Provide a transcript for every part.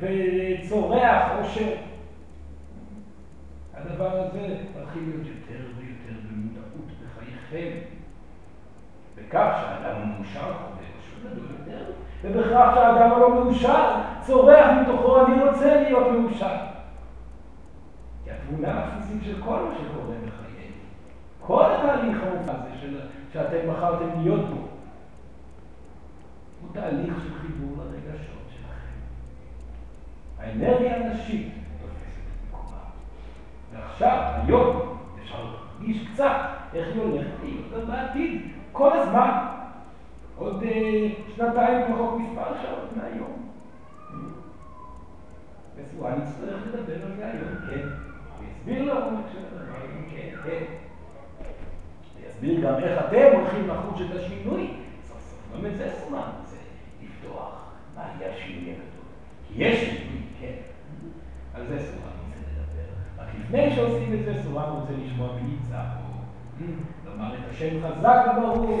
וצורח עושר. הדבר הזה מתחיל להיות יותר ויותר במודעות בחייכם. בכך שהאדם המאושר חווה גדול יותר, ובכך שהאדם הלא מאושר צורח מתוכו אני רוצה להיות מאושר. כי התמונה הבסיסית של כל מה שקורה בחיינו, כל התהליך המופע הזה שאתם בחרתם להיות בו, הוא תהליך של חיבור. האנרגיה הנשית. ועכשיו, היום, אפשר להרגיש קצת איך היא הולכת להיות בעתיד, כל הזמן. עוד אה, שנתיים פחות מספר שעות מהיום. וסוואי נצטרך לדבר על זה היום, כן. הוא יסביר לעומק של הדברים, כן, כן. ויסביר גם איך אתם הולכים לחוש את השינוי. סוף סוף גם את זה סומן. לפתוח מה יהיה השינוי הגדול. כי יש שינוי, כן. על זה סורן רוצה לדבר. רק לפני שעושים את זה, סורן רוצה לשמוע מי נמצא פה. לומר את השם חזק וברור.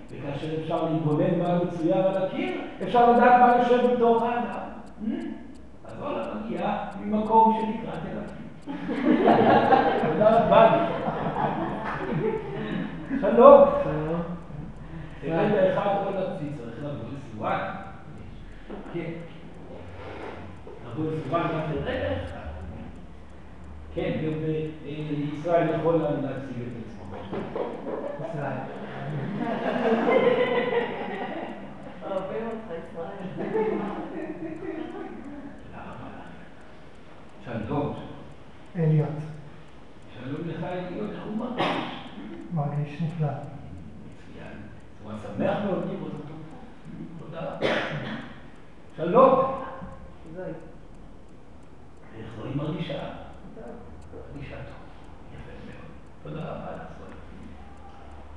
וכאשר אפשר להתבונן מה הוא מצייר על הקיר, אפשר לדעת מה יושב בתוך האדם. אז אולה מגיעה ממקום שנקרא תל אביב. תודה רבה. שלום. שלום. תראה לאחד עוד הציץ, צריך לבוא לסוואן. כן. לבוא לסוואן רק לרגע אחד. כן, ישראל יכול להציג את עצמו. ישראל. שלום. אליוט. שלום לך אליוט, איך הוא מרגיש? מרגיש נפלא. הוא שמח מאוד לראות אותו פה. תודה. שלום. איך זוהי מרגישה? מרגישה טוב. יפה מאוד. תודה רבה לך.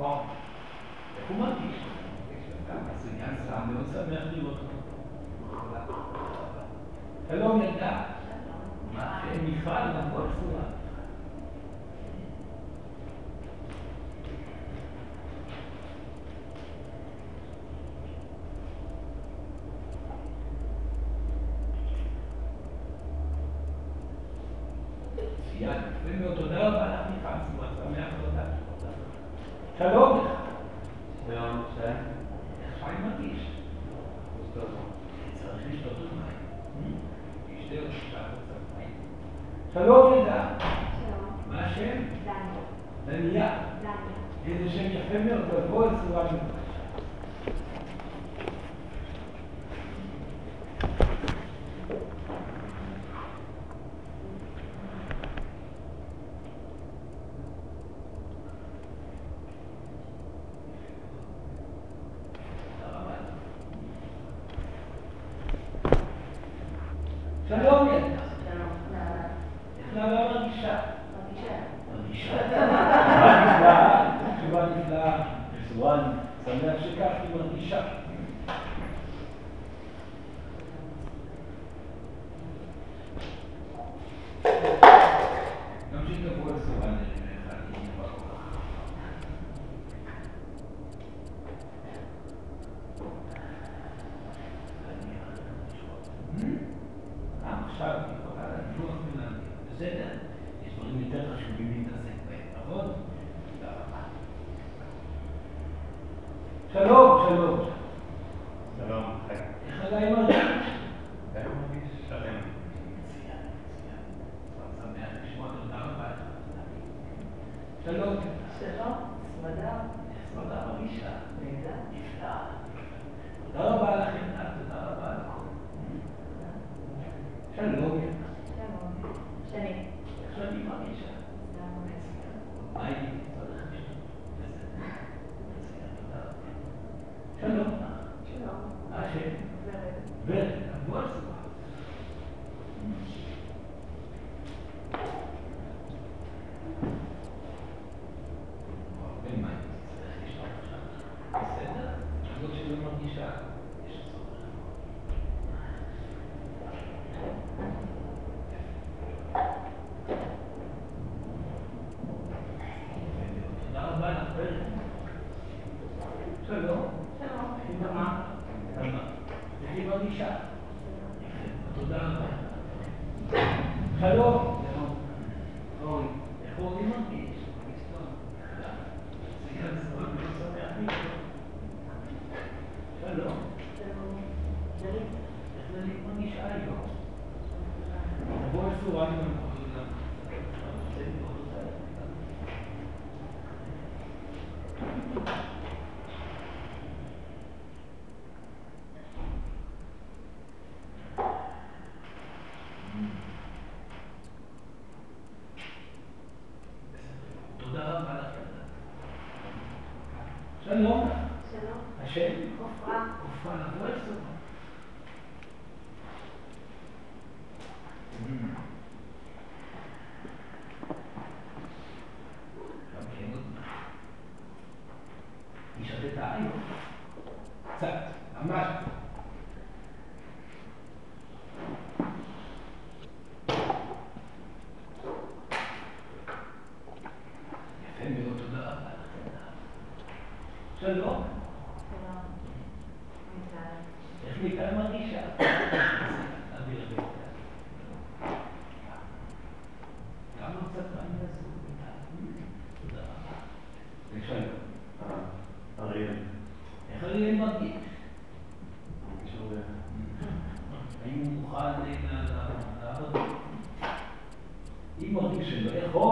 או, איך הוא מרגיש? זה עניין סתם, מאוד שמח לראות אותו. שלום ילדה. מה, מיכל, למרות צורה.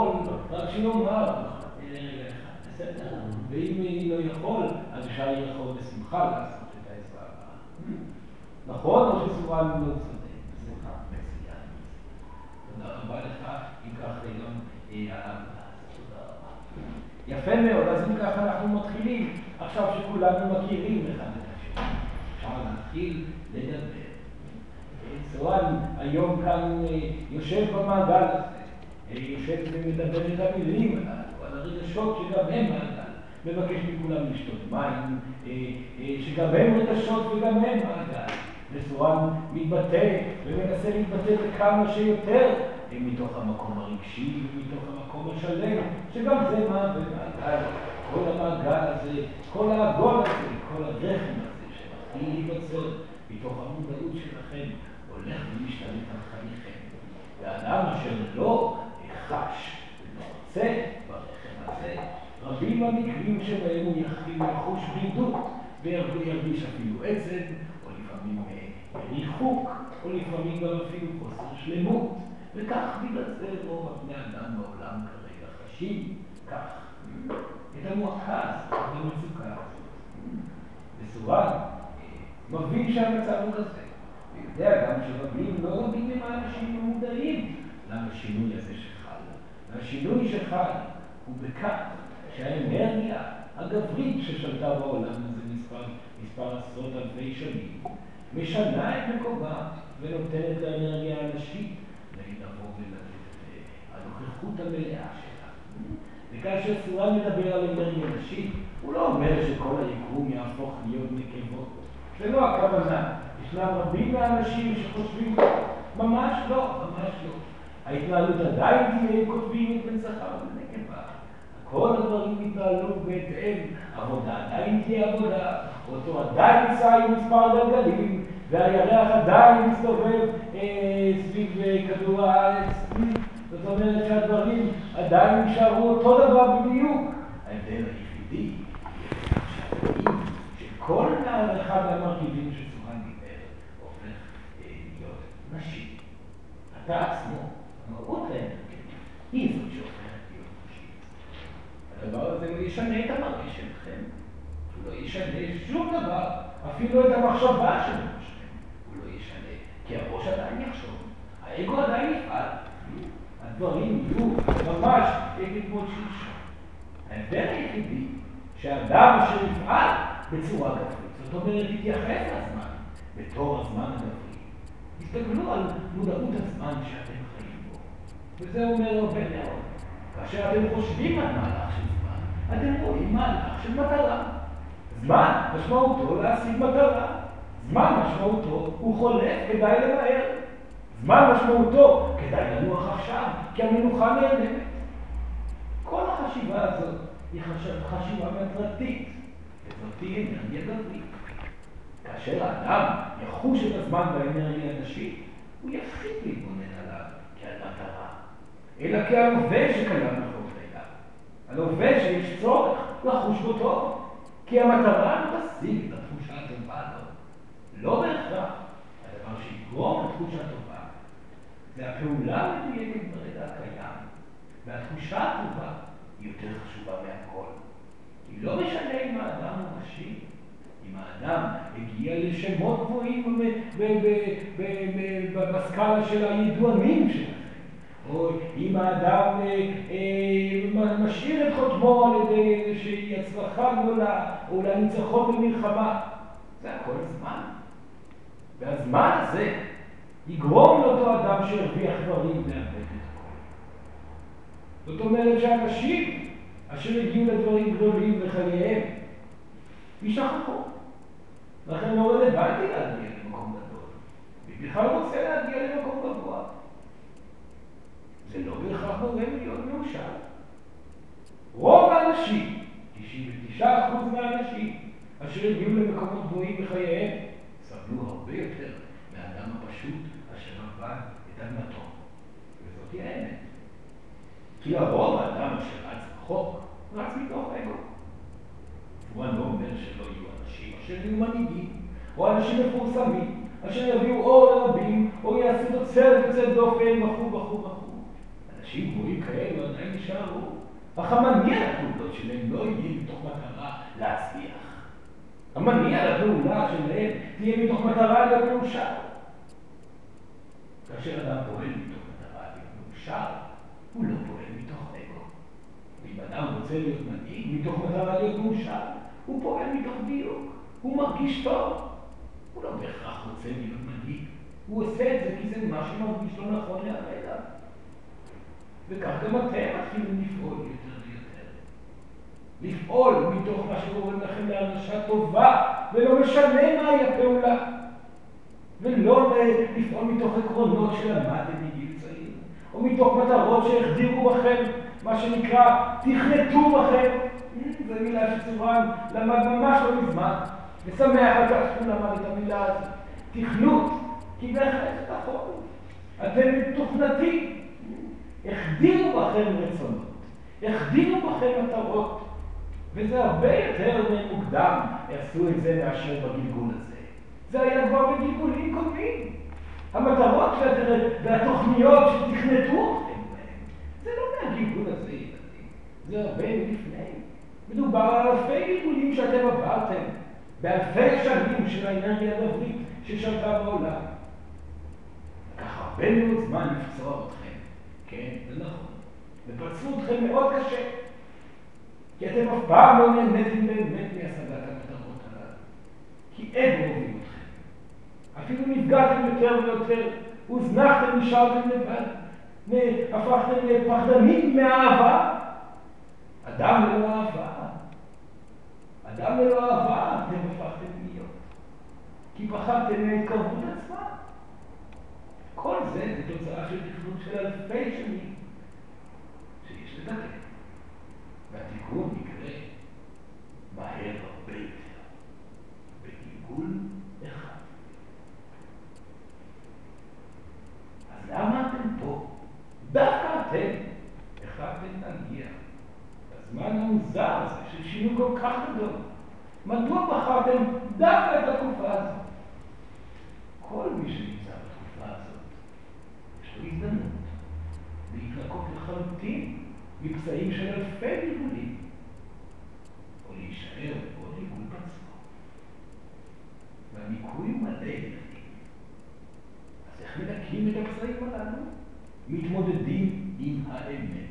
יכול, רק שיאמר, בסדר. ואם לא יכול, אז אפשר יכול בשמחה לעשות את העזרה הבאה. נכון, או שסורן לא צודק? בשמחה, מצוין. תודה רבה לך, אם כך אה, העבודה. תודה רבה. יפה מאוד, אז אם ככה אנחנו מתחילים, עכשיו שכולנו מכירים אחד את השני. אפשר להתחיל לדבר. סורן היום כאן אה, יושב במעגל הזה, אה, יושב ומדבר את המילים הללו, על הרגשות שגם הם מעגל, מבקש מכולם לשתות מים, אה, אה, שגם הם רגשות וגם הם מעגל. וסורן מתבטא ומנסה להתבטא בכמה שיותר מתוך המקום הרגשי ומתוך המקום השלם, שגם זה מה ומעגל. כל המעגל הזה, כל העגול הזה, כל הרחם הזה שמתחיל להיווצר מתוך המודעות שלכם, הולך ומשתלט על חייכם. ואדם אשר לא חש ולא רוצה ברחם הזה, רבים המקרים שבהם הוא יחים לחוש בדידות, וירגיש אפילו עצב, או לפעמים אה, ריחוק, או לפעמים גם אפילו חוסר שלמות. וכך בגלל זה רוב הבני אדם בעולם כרגע חשים כך, את המועקה הזאת, את המצוקה הזאת. וסורן מבין שהמצב הוא כזה. ויודע גם שרבים, לא רבים הם האנשים המודעים לשינוי הזה שחל. והשינוי שחל הוא בכך שהאנרגיה הגברית ששלטה בעולם הזה מספר, מספר עשרות אלפי שנים, משנה את מקומה ונותנת לאנרגיה הנשית לבוא ולתת את הנוכחות המלאה שלה. וכאשר סורן מדבר על אנרגיה נשית, הוא לא אומר שכל היקום יהפוך להיות נקבות. זה לא הכוונה. ישנם רבים מהאנשים שחושבים, ממש לא, ממש לא. ההתנהלות עדיין תהיה, כותבים את זכר ונקבה. כל הדברים יתנהלו בהתאם, עבודה עדיין תהיה עבודה, אותו עדיין ייסע עם מספר גלגלים, והירח עדיין מסתובב אה, סביב אה, כדור הארץ. זאת אומרת שהדברים עדיין יישארו אותו דבר בדיוק. ההבדל היחידי, שכל אחד מהמרכיבים שסורן דיבר הופך אה, להיות נשי. אתה עצמו, האנרגטית, היא זאת שהופכת להיות נשית. הדבר הזה לא ישנה את המראה שלכם, הוא לא ישנה שום דבר, אפילו את המחשבה שלכם, הוא לא ישנה, כי הראש עדיין יחשוב, האגו עדיין יפעל. הדברים יהיו ממש כתמות שלשום. ההבדל היחידי, שהאדם אשר יפעל בצורה גברית, זאת אומרת, יתייחס לזמן בתור הזמן הגברי. תסתכלו על מודעות הזמן שאתם וזה אומר הרבה מאוד. כאשר אתם חושבים על מהלך של זמן, אתם רואים מהלך של מטרה. זמן משמעותו להשיג מטרה. זמן משמעותו הוא חולף, כדאי למהר. זמן משמעותו, כדאי לנוח עכשיו, כי המנוחה נעלמת. כל החשיבה הזאת היא חשיבה מטרתית, תהיה אנרגיה גברית. כאשר האדם יחוש את הזמן באנרגיה הנשית, הוא יפחית להתבונן עליו כעל מטרה, אלא כהלווה שקיים לחוב לילה. הלווה שיש צורך לחוש בו טוב, כי המטרה תשיג את התחושה הטובה הזאת. לא בהכרח. הדבר שיגרום לתחושה טובה והפעולה המדויקת ברגע הקיים, והתחושה הטובה היא יותר חשובה מהכל. היא לא משנה אם האדם הוא נשי, אם האדם הגיע לשמות גבוהים בסקאלה של הידוענים שלכם, או אם האדם אה, אה, משאיר את חותמו על ידי איזושהי הצלחה גדולה, או אולי ניצחון במלחמה. זה הכל זמן. והזמן הזה יגרום לאותו אדם שהרוויח דברים לאבד את הכל. זאת אומרת שאנשים אשר הגיעו לדברים גדולים בחייהם, יישכחו. לכן לא רלוונטי להגיע למקום גדול. מי בכלל רוצה להגיע למקום גבוה? זה לא בהכרח גורם להיות מאושר. רוב האנשים, 99% מהאנשים, אשר הגיעו למקומות גבוהים בחייהם, סבלו הרבה יותר מהאדם הפשוט עבד את אדמתו. וזאת היא האמת. כי לרוב האדם אשר רץ רחוק, רץ מתוך אגו. הוא לא אומר שלא יהיו אנשים אשר יהיו מנהיגים, או אנשים מפורסמים, אשר יביאו אור לרבים, או יעשו תוצרת יוצאת דופן, וכו' וכו'. אנשים גבוהים כאלו עדיין יישארו. אך המניע לפעולות שלהם לא יהיה מתוך מטרה להצליח. המניע לפעולה שלהם תהיה מתוך מטרה להיות מאושר. כאשר אדם פועל מתוך מטרה להיות מאושר, הוא לא פועל מתוך אגו. ואם אדם רוצה להיות מנהיג מתוך מטרה להיות מאושר, הוא פועל מתוך דיוק. הוא מרגיש טוב. הוא לא בהכרח רוצה להיות מנהיג. הוא עושה את זה כי זה מה שמרגיש לו נכון להרגע. וכך גם אתם מתחילים לפעול יותר ויותר. לפעול מתוך מה שגורם לכם להרגשה טובה, ולא משנה מהי הפעולה. ולא לפעול מתוך עקרונות שלמדתם מגיל צעיר, או מתוך מטרות שהחדירו בכם, מה שנקרא, תכנתו בכם. זו מילה שצורן למד ממש לא מזמן, ושמח על כך שהוא למד את המילה הזאת. תכנות, כי בהחלט נכון. אתם מתוכנתים. החדירו בכם רצונות, החדירו בכם מטרות, וזה הרבה יותר מוקדם עשו את זה מאשר בגלגול הזה. זה היה כבר בגלגולים קודמים. המטרות והתוכניות שתכנתו אתכם בהן, זה לא מהגלגול הזה, ילדים, זה הרבה לפני. מדובר על אלפי גלגולים שאתם עברתם, באלפי שנים של האנרגיה הדברית ששלטה בעולם. לקח הרבה מאוד זמן לפצוע אתכם, כן, זה נכון. ופצלו אתכם מאוד קשה. כי אתם אף פעם לא נהניתם באמת מהשגת המטרות הללו. כי אין רואים אתכם. אפילו נפגעתם יותר ויותר, הוזנחתם, נשארתם לבד, הפכתם לפחדנים מאהבה. אדם ללא אהבה. אדם ללא אהבה אתם הפכתם להיות. כי פחדתם בחרתם מההתקרבות כל זה זה תוצאה של תכנון של אלפי שנים שיש לתקן. והתיקון יקרה מהר הרבה יותר, בעיגול אחד. אז למה אתם פה? דווקא אתם החלטתם להגיע בזמן המוזר הזה של שינוי כל כך גדול. מדוע בחרתם דווקא את התקופה הזאת? כל מי שנמצא יש לו הזדמנות להתנקות לחלוטין מפצעים של אלפי גלגולים, או להישאר בעוד גלגול בעצמו. והניקוי מלא ילדים. אז איך מנקים את הפצעים הללו? מתמודדים עם האמת.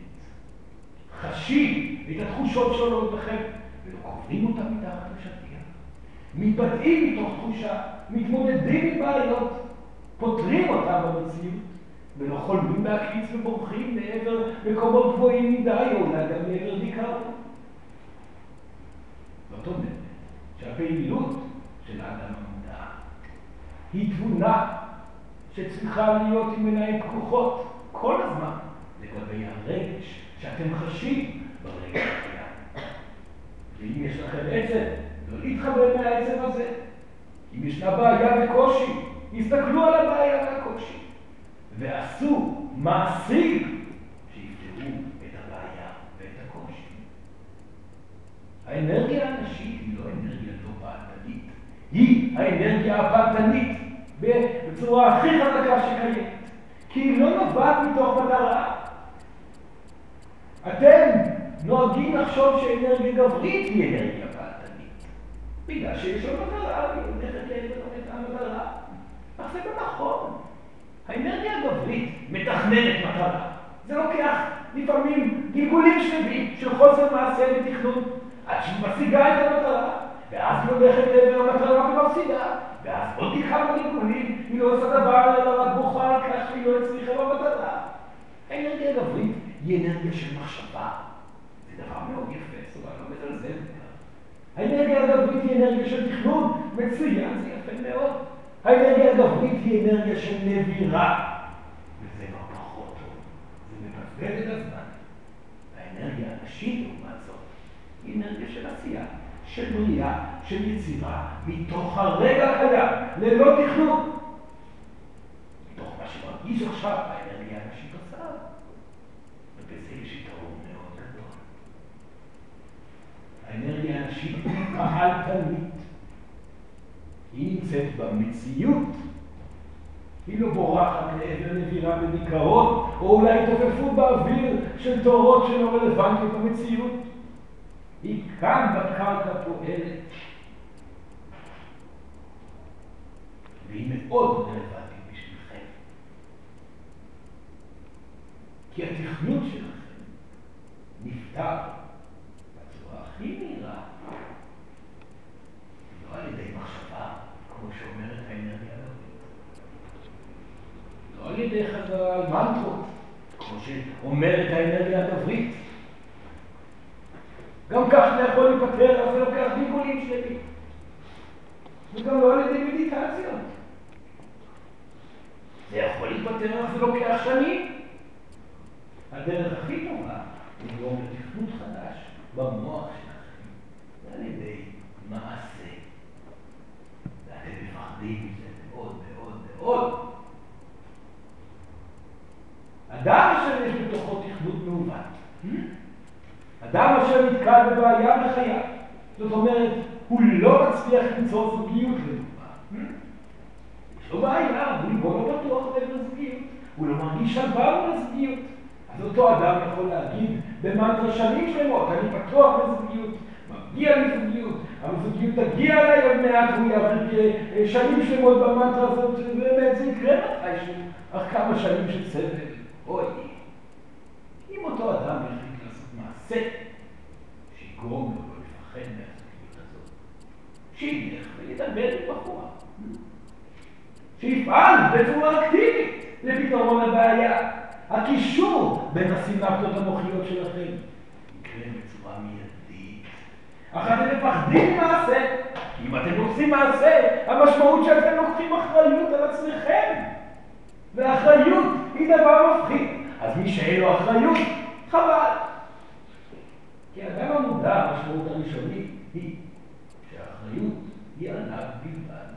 חשים את התחושות שעולות בכם, ולא קוברים אותם מתחת לשטיח. מתבטאים מתוך תחושה, מתמודדים עם בעיות, פותרים אותם במציאות, ולא חולמים להקפיץ ובורחים לעבר מקומות גבוהים מדי, או אולי גם לעבר דיכאון. זאת אומרת שהפעילות של האדם המודע היא תבונה שצריכה להיות עם עיניים פקוחות כל הזמן לגבי הרגש שאתם חשים ברגע הקיים. ואם יש לכם עצב, לא להתחבר מהעצב הזה. אם ישנה בעיה וקושי, הסתכלו על הבעיה והקושי, ועשו מעשים שיפתרו את הבעיה ואת הקושי. האנרגיה הנשית היא לא אנרגיה לא פעלתנית, היא האנרגיה הפעלתנית בצורה הכי חזקה שקיימת, כי היא לא נובעת מתוך מטרה. אתם נוהגים לחשוב שאנרגיה גברית היא אנרגיה פעלתנית, בגלל שיש לו מטרה, והיא הולכת לעבר המטרה. אך זה לא נכון. האנרגיה הגברית מתכננת מטרה. זה לוקח לפעמים גלגולים שלמים של חוסר מעשה ותכנון, עד שהיא משיגה את המטרה, ואז היא הולכת לעבר המטרה ומפסידה, ואז עוד כמה גלגולים היא לא עושה דבר, אלא רק בוכה על כך שהיא לא הצליחה במטרה. האנרגיה הגברית היא אנרגיה של מחשבה. זה דבר מאוד יפה, אומרת, לא מזלזל. האנרגיה הגברית היא אנרגיה של תכנון, מצוין, זה יפה מאוד. האנרגיה הגברית היא אנרגיה של נבירה, וזה לא פחות טוב, זה מבזבז את הזמן. האנרגיה הנשית, לעומת זאת, היא אנרגיה של עשייה, של בריאה, של יצירה, מתוך הרגע הקיים, ללא תכנון. מתוך מה שמרגיש עכשיו, האנרגיה הנשית עושה, ובזה יש יתרון מאוד גדול. האנרגיה הנשית היא פעלתנית. היא נמצאת במציאות. היא לא בורחת לעבר נבירה בדיכאון, או אולי התעופפות באוויר של תורות שלא רלוונטיות במציאות. היא כאן בקרקע פועלת. והיא מאוד רלוונטית בשבילכם. כי התכנון שלכם נפתר בצורה הכי מהירה, לא על ידי מחשבה, כמו שאומרת האנרגיה הגברית. לא על ידי חזרה על מנטרות, כמו שאומרת האנרגיה הגברית. גם כך זה יכול להיפטר, אבל זה לוקח גלגולים שלמים. וגם לא על ידי מדיטציות. זה יכול להיפטר, אבל זה לוקח שנים. הדרך הכי טובה לגרום לתכנות חדש במוח שלכם, זה על ידי מעשה. ואתם מפחדים מזה מאוד מאוד. אדם אשר יש בתוכו תכנות מעוות, אדם אשר נתקל בבעיה בחייו, זאת אומרת, הוא לא מצליח למצוא זוגיות לדוגמה. יש לו בעיה, הוא לא בטוח לעבר זוגיות, הוא לא מרגיש שלווה מול הזוגיות. אז אותו אדם יכול להגיד במנטרה שנים שלמות, אני פתוח לזוגיות, מגיע לזוגיות, הזוגיות תגיע אליי עוד מעט, הוא יעביר שנים שלמות במנטרה הזאת, ובאמת זה יקרה מתישהו, אך כמה שנים של סבל, אוי. אם אותו אדם החליט לעשות מעשה, שיגרום לו לא לפחד מהזוגיות הזאת, שילך וידבר עם בחורה. שיפעל בצורה אקטיבית לפתרון הבעיה. הקישור בין הסינפטות המוחיות שלכם יקרה בצורה מיידית. אך אתם מפחדים מעשה, כי אם אתם עושים מעשה, המשמעות שאתם לוקחים אחריות על עצמכם. ואחריות היא דבר מפחיד. אז מי שאין לו אחריות, חבל. כי האדם המודע, המשמעות הראשונית היא שהאחריות היא עליו בלבד.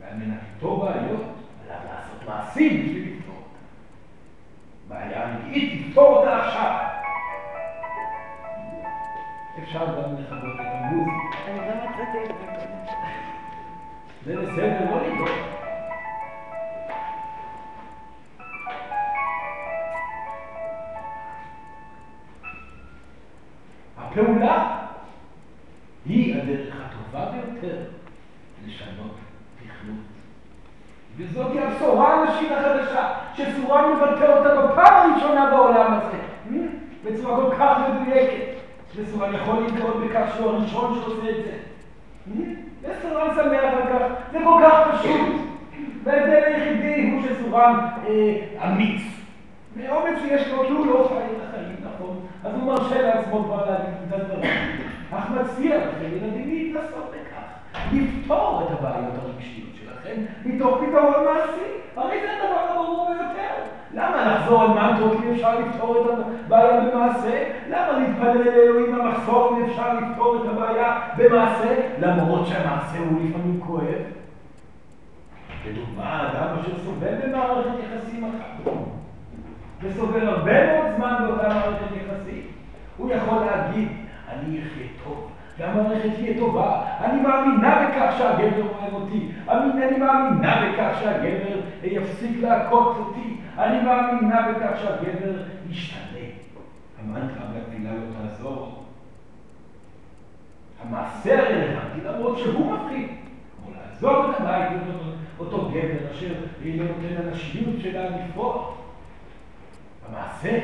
ועל מנת לפתור בעיות, עליו לעשות מעשים בשביל לפתור. בעיה אמיתית, תפתור אותה עכשיו. אפשר גם לכבות את המוזיקה. אני לא מצאתי את זה. זה בסדר, לא לדאוג. הפעולה היא הדרך הטובה ביותר לשנות תכנות. וזאת היא הבשורה הנשית החדשה, שסורן מבטא אותה בפעם הראשונה בעולם הזה? בצורה כל כך מדויקת. וסורן יכול להתגאות בכך שהוא הראשון שעושה את זה. וסורן שמח על כך, זה כל כך פשוט. וההבדל היחידי הוא שסורן אה, אמיץ. מאומץ שיש לו, כי הוא לא חי את החיים, נכון? אז הוא מרשה לעצמו כבר להגיד את הדברים. אך מציע לכם, ילדים, להתנסות בכך, לפתור את הבעיות הרגשיות מתוך פתרון מעשי. הרי זה הדבר הברור ביותר. למה לחזור על מנטרות אם אפשר לפתור את הבעיה במעשה? למה להתפלל לאלוהים המחסור אם אפשר לפתור את הבעיה במעשה? למרות שהמעשה הוא לפעמים כואב. לדוגמה, אדם אשר סובל במערכת יחסים אחת. וסובל הרבה מאוד זמן באותה מערכת יחסים, הוא יכול להגיד, אני אחיה טוב, והמערכת תהיה טובה, אני מאמינה בכך שהגבר אוהב אותי, אני מאמינה בכך שהגבר יפסיק להכות אותי, אני מאמינה בכך שהגבר ישתנה. המנטרה והתפילה לא תעזור. המעשה הרלוונטי, למרות שהוא מפחיד, כמו לעזוב את הבית אותו גבר אשר לא נותן לנשיות שלה לפרוח. המעשה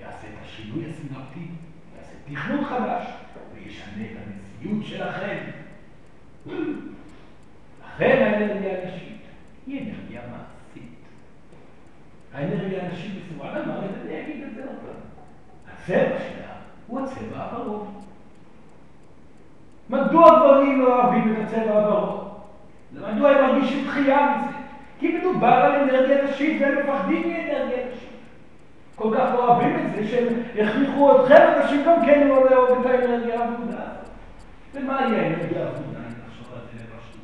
יעשה את השינוי הסינפטי, יעשה תכנון חדש, וישנה את המציאות שלכם. לכן האנרגיה הנשית היא אנרגיה מעשית. האנרגיה הנשית את זה, אני אגיד את זה עוד פעם. הצבע שלה הוא הצבע הוורוד. מדוע גברים לא אוהבים את הצבע הוורוד? מדוע הם מרגישים דחייה מזה? כי מדובר על אנרגיה נשית והם מפחדים מאנרגיה נשית. כל כך אוהבים את זה שהם הכריחו אתכם אנשים גם כן לא לאהוב את האנרגיה האבודה. ומה יהיה האנרגיה האבודה אם נחשוב על זה למשהו?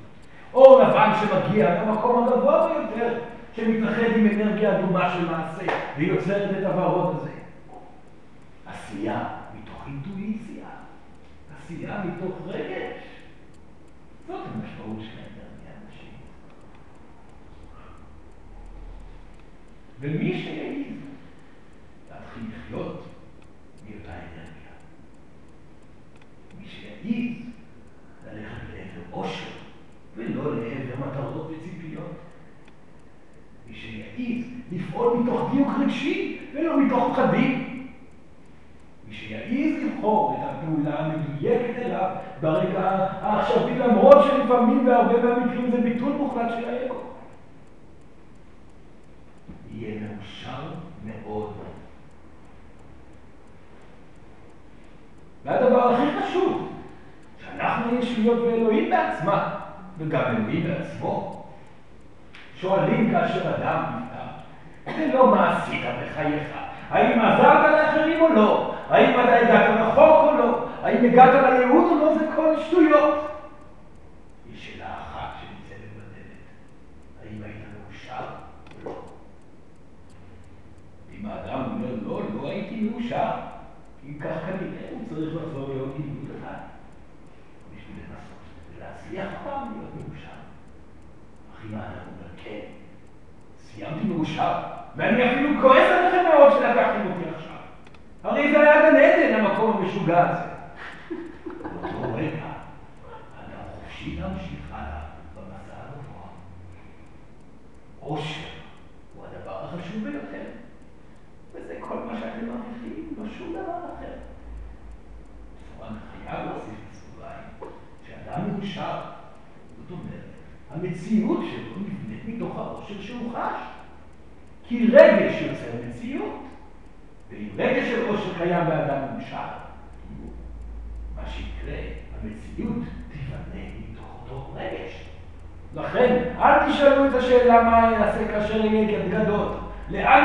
אור לבן שמגיע למקום הגבוה ביותר שמתאחד עם אנרגיה אדומה של מעשה ויוצרת את הוורוד הזה. עשייה מתוך אינטואיציה, עשייה מתוך רגש.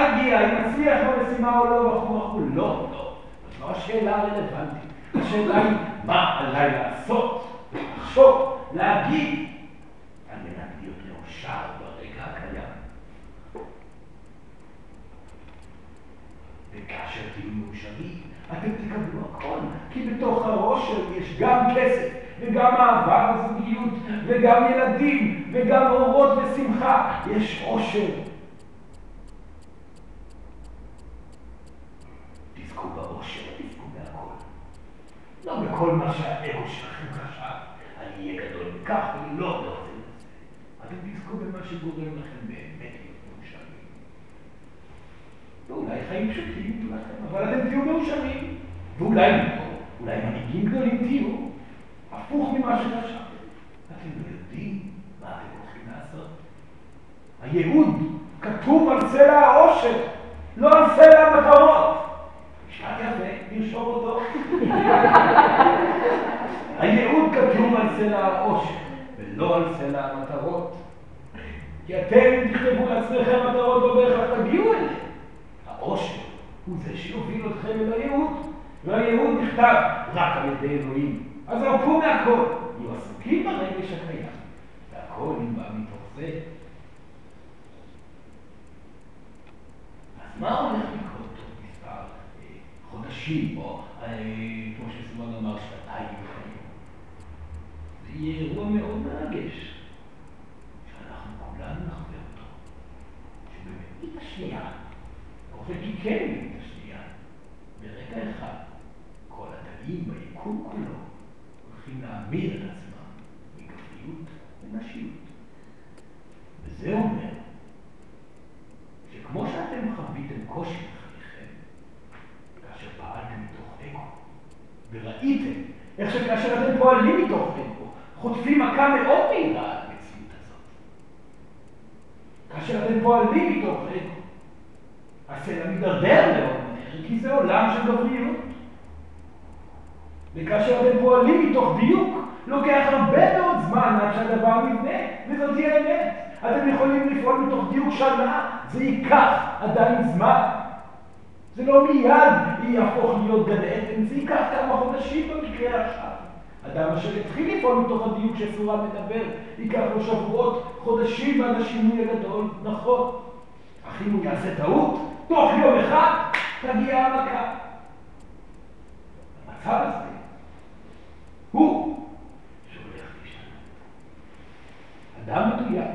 לאן נגיע, אם נצליח במשימה או לא, וכו' וכו'. לא, לא. זאת לא השאלה הרלוונטית. השאלה היא, מה עליי לעשות, לחשוב, להגיד, על מנת להיות מאושר ברגע הקיים. וכאשר תהיו מאושרים, אתם תקבלו הכל, כי בתוך העושר יש גם כסף, וגם אהבה וזוגיות, וגם ילדים, וגם אורות ושמחה. יש עושר. תזכו בעושר, תזכו בהכל. לא בכל מה שהאגו שלכם חשב, אני אהיה גדול מכך, ואני לא, לא, זה לא זה. אתם תזכו במה שגורם לכם באמת להיות מאושרים. ואולי חיים פשוטים יהיו לכם, אבל אתם תהיו מאושרים. ואולי לא, אולי מנהיגים גדולים תהיו, הפוך ממה שחשבתם. אתם לא יודעים מה אתם הולכים לעשות. הייעוד כתוב על סלע העושר, לא על סלע המטרות. משפט יפה, נרשום אותו. הייעוד כתוב על סלע העושר, ולא על סלע המטרות. כי אתם תכתבו לעצמכם מטרות לא בהכרח תגיעו אליהן. העושר הוא זה שיוביל אתכם אל הייעוד, והייעוד נכתב רק על ידי אלוהים. אז רפו מהכל, יהיו עסוקים ברגש הקיים, והכל נבע מתוך זה. אז מה הולך לקרות אה, חודשים, או אה, כמו שסימון אמר, שנתיים וחיים? זה יהיה אירוע מאוד מרגש, שאנחנו כולנו נחווה אותו, שבאמת השנייה, באופן קיקני את השנייה, ברגע אחד, כל התאים ביקום כולו הולכים להמיר את עצמם מגבריות לנשיות. וזה אומר שכמו שאתם חוויתם קושי פעלתם מתוך אגו, וראיתם איך שכאשר אתם פועלים מתוך אגו, חוטפים מכה מאוד מהירה על המציאות הזאת. כאשר אתם פועלים מתוך אגו, הסלע מידרדר מאוד מהר, כי זה עולם של גבריות. וכאשר אתם פועלים מתוך דיוק, לוקח הרבה מאוד זמן עד שהדבר נבנה, וזאת היא האמת. אתם יכולים לפעול מתוך דיוק שנה, זה ייקח עדיין זמן. זה לא מיד יהפוך להיות גן עדן, זה ייקח כמה חודשים במקרה עכשיו. אדם אשר התחיל לפעול מתוך הדיוק שסורה מדבר, ייקח לו שבועות, חודשים עד השינוי הגדול, נכון. אך אם הוא יעשה טעות, תוך יום אחד תגיע המכה. המצב הזה הוא שהולך להשתנות. אדם מדויק,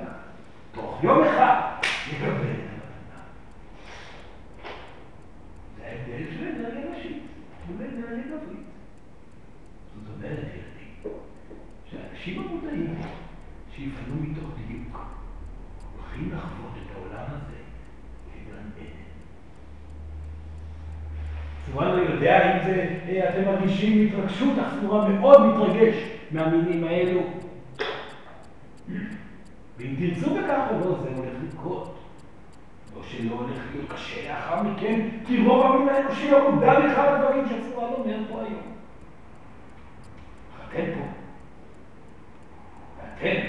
תוך יום אחד יקבל את המתנה. זה ההבדל של אנרגיה נשית מול אנרגיה גברית. זאת אומרת, ילדים, שהאנשים המודעים שיפעלו מתוך דיוק הולכים לחוות את העולם הזה כגן עדן. סורן לא יודע אם זה, אתם מרגישים התרגשות, אך סורן מאוד מתרגש מהמינים האלו. ואם תרצו בכך או לא, זה הולך לקרות. לא שלא הולך להיות קשה לאחר מכן, כי רוב המין האנושי לא מודע בכלל לדברים שסורן אומר פה היום. אתם פה. ואתם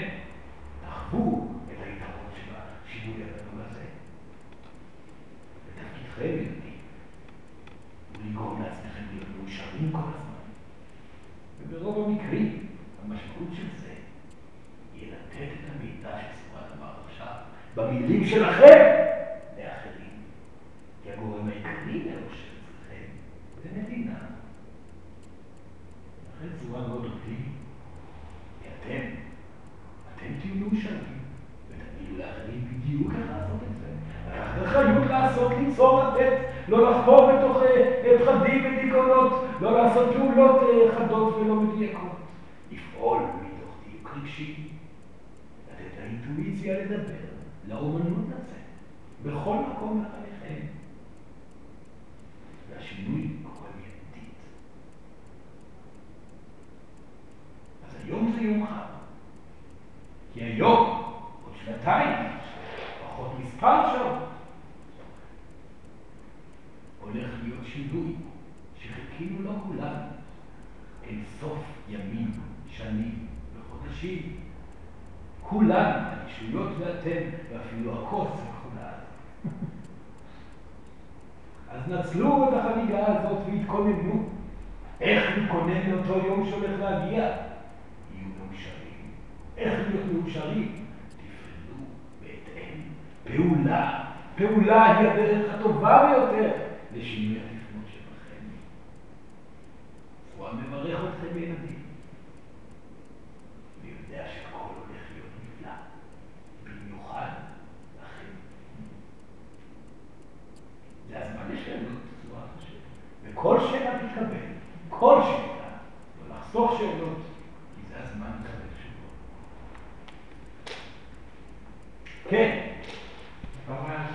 תחוו את היתרון של השינוי הגדול הזה. ותפקידכם ילדים. ולגרום לעצמכם להיות מאושרים כל הזמן. וברוב המקרים, המשמעות של זה היא לתת את המידע שסורת אמר עכשיו, במילים שלכם, הגורם העיקרי לאושר אצלכם זה מדינה. לכן צורה מאוד אופטימית. כי אתם, אתם תהיו מאושרים, ותגידו לאחרים בדיוק איך לעשות את זה. לקחת אחריות לעשות, ליצור, לתת, לא לחפור בתוך פחדים ודיכאונות, לא לעשות פעולות חדות ולא מדויקות. לפעול מתוך דיוק רגשי, לתת לאינטואיציה לדבר, לאומנות לצאת, בכל מקום בחייכם. והשינוי קורה מיידית. זה חג. כי היום, עוד שנתיים, פחות מספר שעות, הולך להיות שינוי שחיכינו לו כולנו אין סוף ימים, שנים וחודשים. כולנו, הישויות ואתם, ואפילו הכוס וכולנו. אז נצלו את החגיגה הזאת והתכוננו. איך להתכונן לאותו יום שהולך להגיע? איך להיות מאושרים? תפעלו בהתאם. פעולה. פעולה היא הדרך הטובה ביותר לשינוי התפנות שבכם. אתכם בילדים. ויודע שהכל הולך להיות נפלא, במיוחד לכם. זה הזמן לשאלות, צורה חשוב. וכל שאלה תתקבל, כל שאלה, לא לחסוך שאלות, כי זה הזמן לקבל תשובות. כן. אה, אה.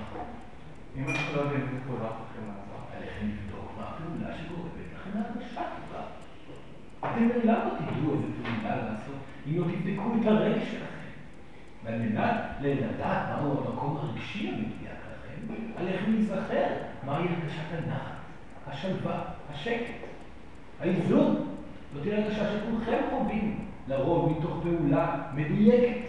נכון. לא לא לא השלווה, השקט, האיזון. זאת תהיה הרגשה שכולכם חווים, לרוב מתוך פעולה מדויקת,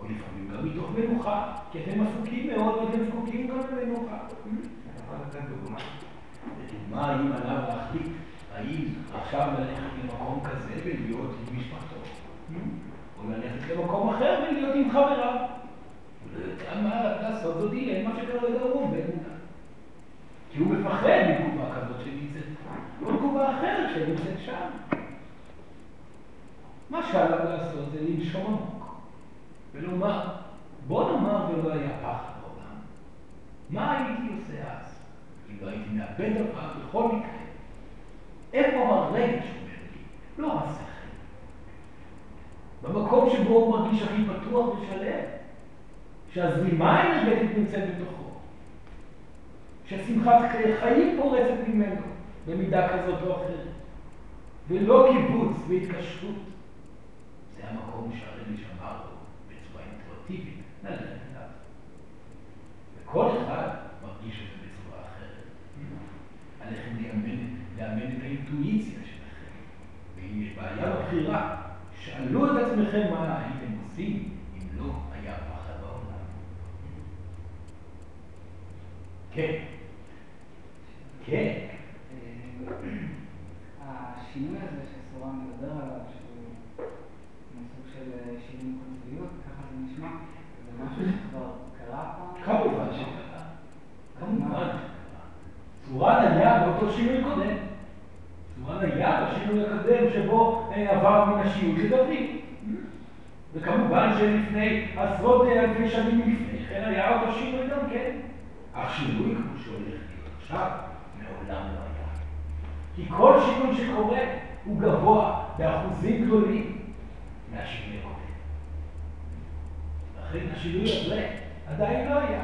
או לפעמים גם מתוך מנוחה, כי אתם עסוקים מאוד ואתם זקוקים גם למנוחה. לדוגמה, האם עליו להחליט האם עכשיו ללכת למקום כזה ולהיות עם משפחתו, או ללכת למקום אחר ולהיות עם חבריו. הוא לא יודע מה לעשות, זו דילמה שכרגע הוא עומד מולה. כי הוא מפחד מתגובה כזאת שנמצאת, או תגובה אחרת שנמצאת שם. מה שעליו לעשות זה לנשום עמוק, ולומר, בוא נאמר ולא היה פחד בעולם. מה הייתי עושה אז? אם לא הייתי מאבד דבר בכל מקרה. איפה הרגש אומר לי? לא השכל. במקום שבו הוא מרגיש הכי פתוח ושלם. שהזרימה האנרגטית נמצאת בתוכו. ששמחת חיים פורצת ממנו במידה כזאת או אחרת. ולא קיבוץ והתקשרות. זה המקום שהרגש אמר לו בצורה אינטואיטיבית, נלך אליו. וכל אחד מרגיש את זה בצורה אחרת. עליכם לאמן, לאמן את האינטואיציה שלכם. ואם יש בעיה בבחירה, שאלו את עצמכם מה הייתם עושים אם לא היה פחד בעולם. כן. כן. השינוי הזה שסורן מדבר עליו, של שינוי קוטביות, ככה זה נשמע, זה משהו שכבר קרה פעם? כמובן שקרה. כמובן שקרה. צורן היה באותו שינוי קודם. צורן היה בשינוי הקודם שבו אה, עבר מן השיעור לדוד. וכמובן שלפני עשרות אלפי שנים לפני כן היה אותו שינוי גם כן. אך שינוי כמו שהולך להיות עכשיו, מעולם לא היה. כי כל שינוי שקורה הוא גבוה באחוזים גדולים מהשינוי הקודם. לכן השינוי הזה עדיין לא היה.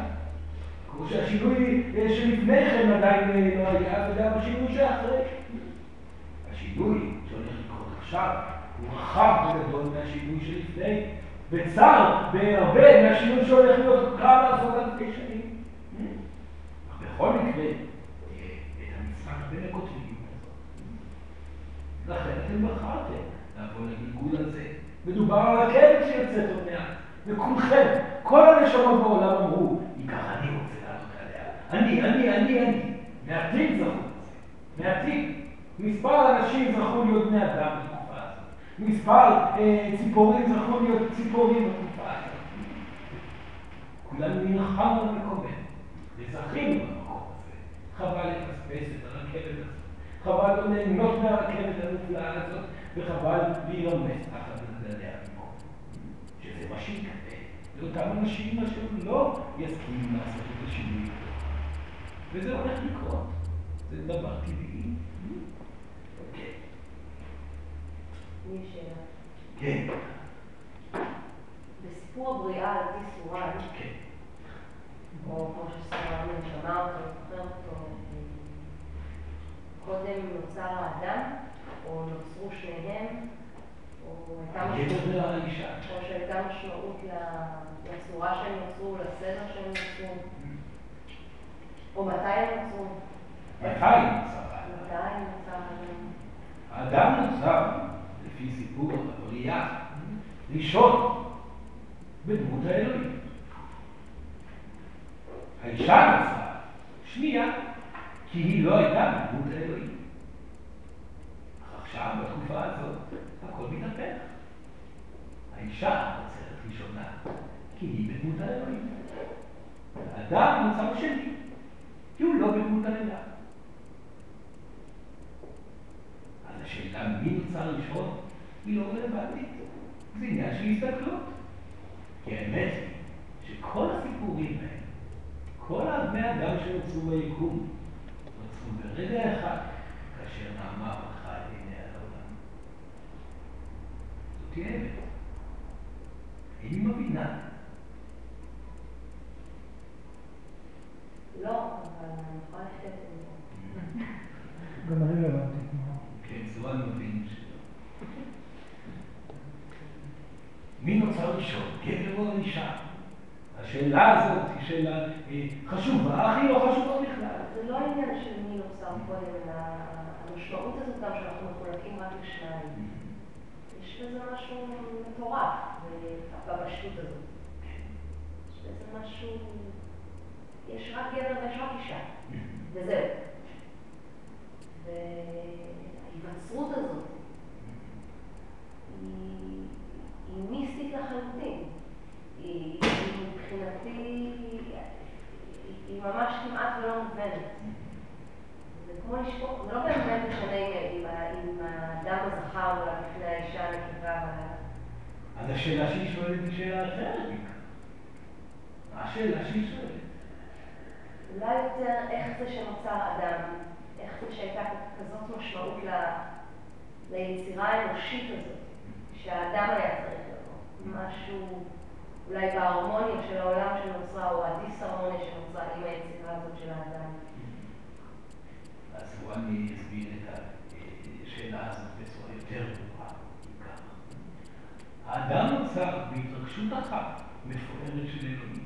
כמו שהשינוי שלפני כן עדיין לא היה, וגם השינוי שאחרי. השינוי שהולך לקרות עכשיו הוא רחב וגדול מהשינוי שלפני, וצר בהרבה מהשינוי שהולך להיות כמה עשרות אלפי שנים. בכל מקרה, את המשחק בין הזאת. לכן אתם בחרתם לבוא לגלגול הזה. מדובר על הכלב שיוצאת עוד מעט. וכולכם, כל הנשמות בעולם אמרו, ככה אני רוצה לעלות עליה. אני, אני, אני, אני. מעטים זכו לזה. מעטים. מספר אנשים זכו להיות בני אדם בתקופה הזאת. מספר אה, ציפורים זכו להיות ציפורים בתקופה הזאת. כולנו נלחמנו במקומנו, וזכינו במקום הזה. חבל לפספס את הרכבת הזאת. חבל לא ליהנות מהרכבת הנפלאה הזאת, וחבל להירמס תחת גלגלי המקום. שזה מה שיקרה לאותם אנשים אשר לא יסכימו לעשות את השינוי. וזה הולך לקרות. זה דבר טבעי. אוקיי. לי שאלה. כן, בסיפור הבריאה על פי סורן, כן. או כמו שסורן שמע אותו, זוכר אותו, קודם נוצר האדם, או נוצרו שניהם, או שהייתה משמעות לצורה שהם נוצרו, לסדר שהם נוצרו, או מתי הם נוצרו? מתי נוצר האדם. האדם נוצר, לפי סיפור הבריאה, ראשון בדמות האלוהים. האישה נוצרה שנייה, כי היא לא הייתה בדמות האלוהים. עכשיו, בתקופה הזאת, הכל מתהפך. האישה נוצרת ראשונה, כי היא בדמות האלוהים. האדם מצב שני, כי הוא לא בדמות האלה. אז השאלה מי נוצר ראשון היא לא רלוונטית. זה עניין של הזדקנות. כי האמת היא שכל הסיפורים האלה, כל הבני אדם שנוצרו ביקום, נוצרו ברגע אחד, כאשר נאמר האמת. איני מבינה. לא, אבל אני יכולה לשתף עם זה. גם אני לא הבנתי. כן, זו אני מבין שלא. מי נוצר ראשון, גבר או אישה? השאלה הזאת היא שאלה אה, חשובה, אך היא לא חשובה בכלל. זה לא עניין של מי נוצר קודם, אלא המשמעות הזאת גם שאנחנו מחולקים רק לשניים. יש בזה משהו מטורף בפשטות הזאת. יש בזה משהו... יש רק גבר ויש רק אישה, וזהו. וההיווצרות הזאת היא, היא מיסטית לחלוטין. היא, מבחינתי, היא ממש כמעט ולא מובנת. כמו לשפוט, זה לא באמת משנה אם האדם הזכר נולד לפני האישה הנקבה. אז השאלה שהיא שואלת היא שאלה אחרת. מה השאלה שהיא שואלת? אולי יותר איך זה שנוצר אדם, איך זה שהייתה כזאת משמעות ל- ליצירה האנושית הזאת, שהאדם היה צריך לבוא. משהו אולי בהרמוניה של העולם שנוצרה, או הדיסהרמוניה שנוצרה עם היצירה הזאת של האדם. אז בואו אני אסביר את השאלה הזאת בצורה יותר ברורה. האדם נוצר בהתרגשות אחת מפוארת של אלוהים.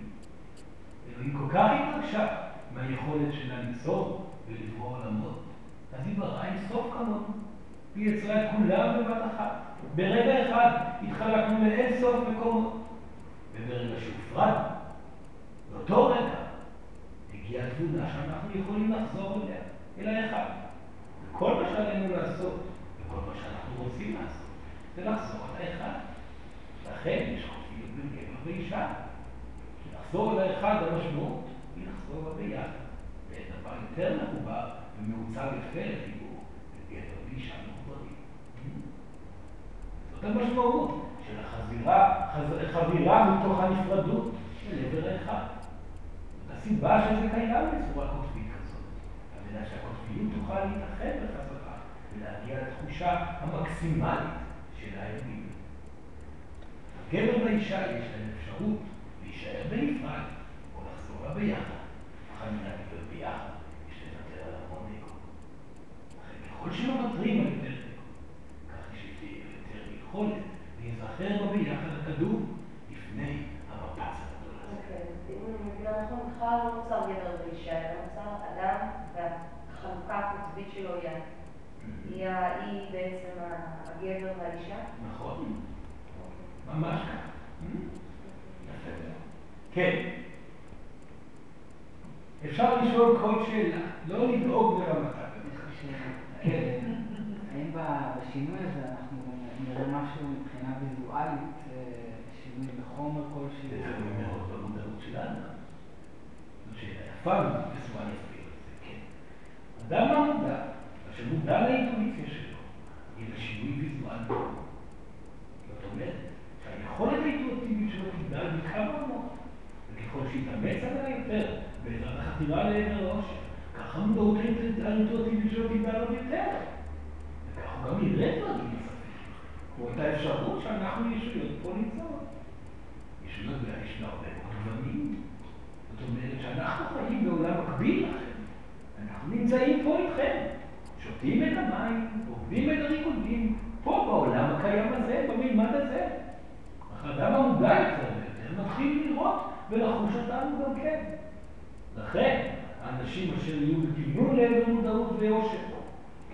אלוהים כל כך התרגשה מהיכולת שלה ליצור ולברוא עולמות, אז היא בראה אין סוף כמונו. היא יצרה את כולם בבת אחת. ברגע אחד התחלקנו לאין סוף מקומות. וברגע שהופרדנו, באותו רגע הגיעה תבונה שאנחנו יכולים לחזור אליה, אל האחד. וכל מה שעלינו לעשות, וכל מה שאנחנו רוצים לעשות, זה לחזור אל האחד. לכן יש חופיות בין גבר ואישה. לחזור אל האחד המשמעות היא לחזור לה ביחד. ודבר יותר מחובר ומעוצב יפה לחיבור בין גבר ואישה מחוברים. זאת המשמעות של החזירה, חז- חבירה מתוך הנפרדות של עבר האחד. הסיבה שזה קיים בצורה כזאת. מנת שהקוטביות תוכל להתאחד בחזרה ולהגיע לתחושה המקסימלית של האלוהים. הגבר והאישה יש להם אפשרות להישאר בנפרד או לחזור לה ביחד. מנת להיות ביחד יש לוותר על המון אגו. ככל שמוותרים על יותר אגו, כך שתהיה יותר יכולת להיזכר בה ביחד הכדור לפני המפץ הגדול הזה. אוקיי, אז אם אני מבינה נכון, בכלל לא נוצר גבר ואישה, אלא נוצר אדם והחלוקה הקוטבית שלו היא היא בעצם הגבר והאישה. נכון, אוקיי. ממש ככה. יפה מאוד. כן. אפשר לשאול כל שאלה, לא לדאוג לרמתה. כן. האם בשינוי הזה אנחנו נראה משהו מבחינה ויזואלית, אה, שינוי בחומר כלשהו? זה מאוד במודעות של יפה, בצורה זה, כן. אדם המודע, אשר מודע לאינטואיציה שלו, היא לשינוי ויזואלי. זאת אומרת, שהיכולת האינטואיטיבית שלו תגדל בכמה רמות, וככל שיתאמץ עליה יותר, בעזרת החתירה לעבר האושר, כך המודעות האינטואיטיבית שלו תגדל עוד יותר. וכך הוא גם יראה דברים נוספים, כמו את האפשרות שאנחנו ישויות פה נמצאות. ישויות יש הרבה מאוד גוונים. זאת אומרת שאנחנו חיים בעולם מקביל לכם. אנחנו נמצאים פה איתכם, שותים את המים, עובדים את הריקודים, פה בעולם הקיים הזה, במלמד הזה. אך האדם המודע יותר ויותר מתחיל לראות ולחוש אותנו גם כן. לכן, האנשים אשר יהיו בכיוון לעבר מודעות ואושר,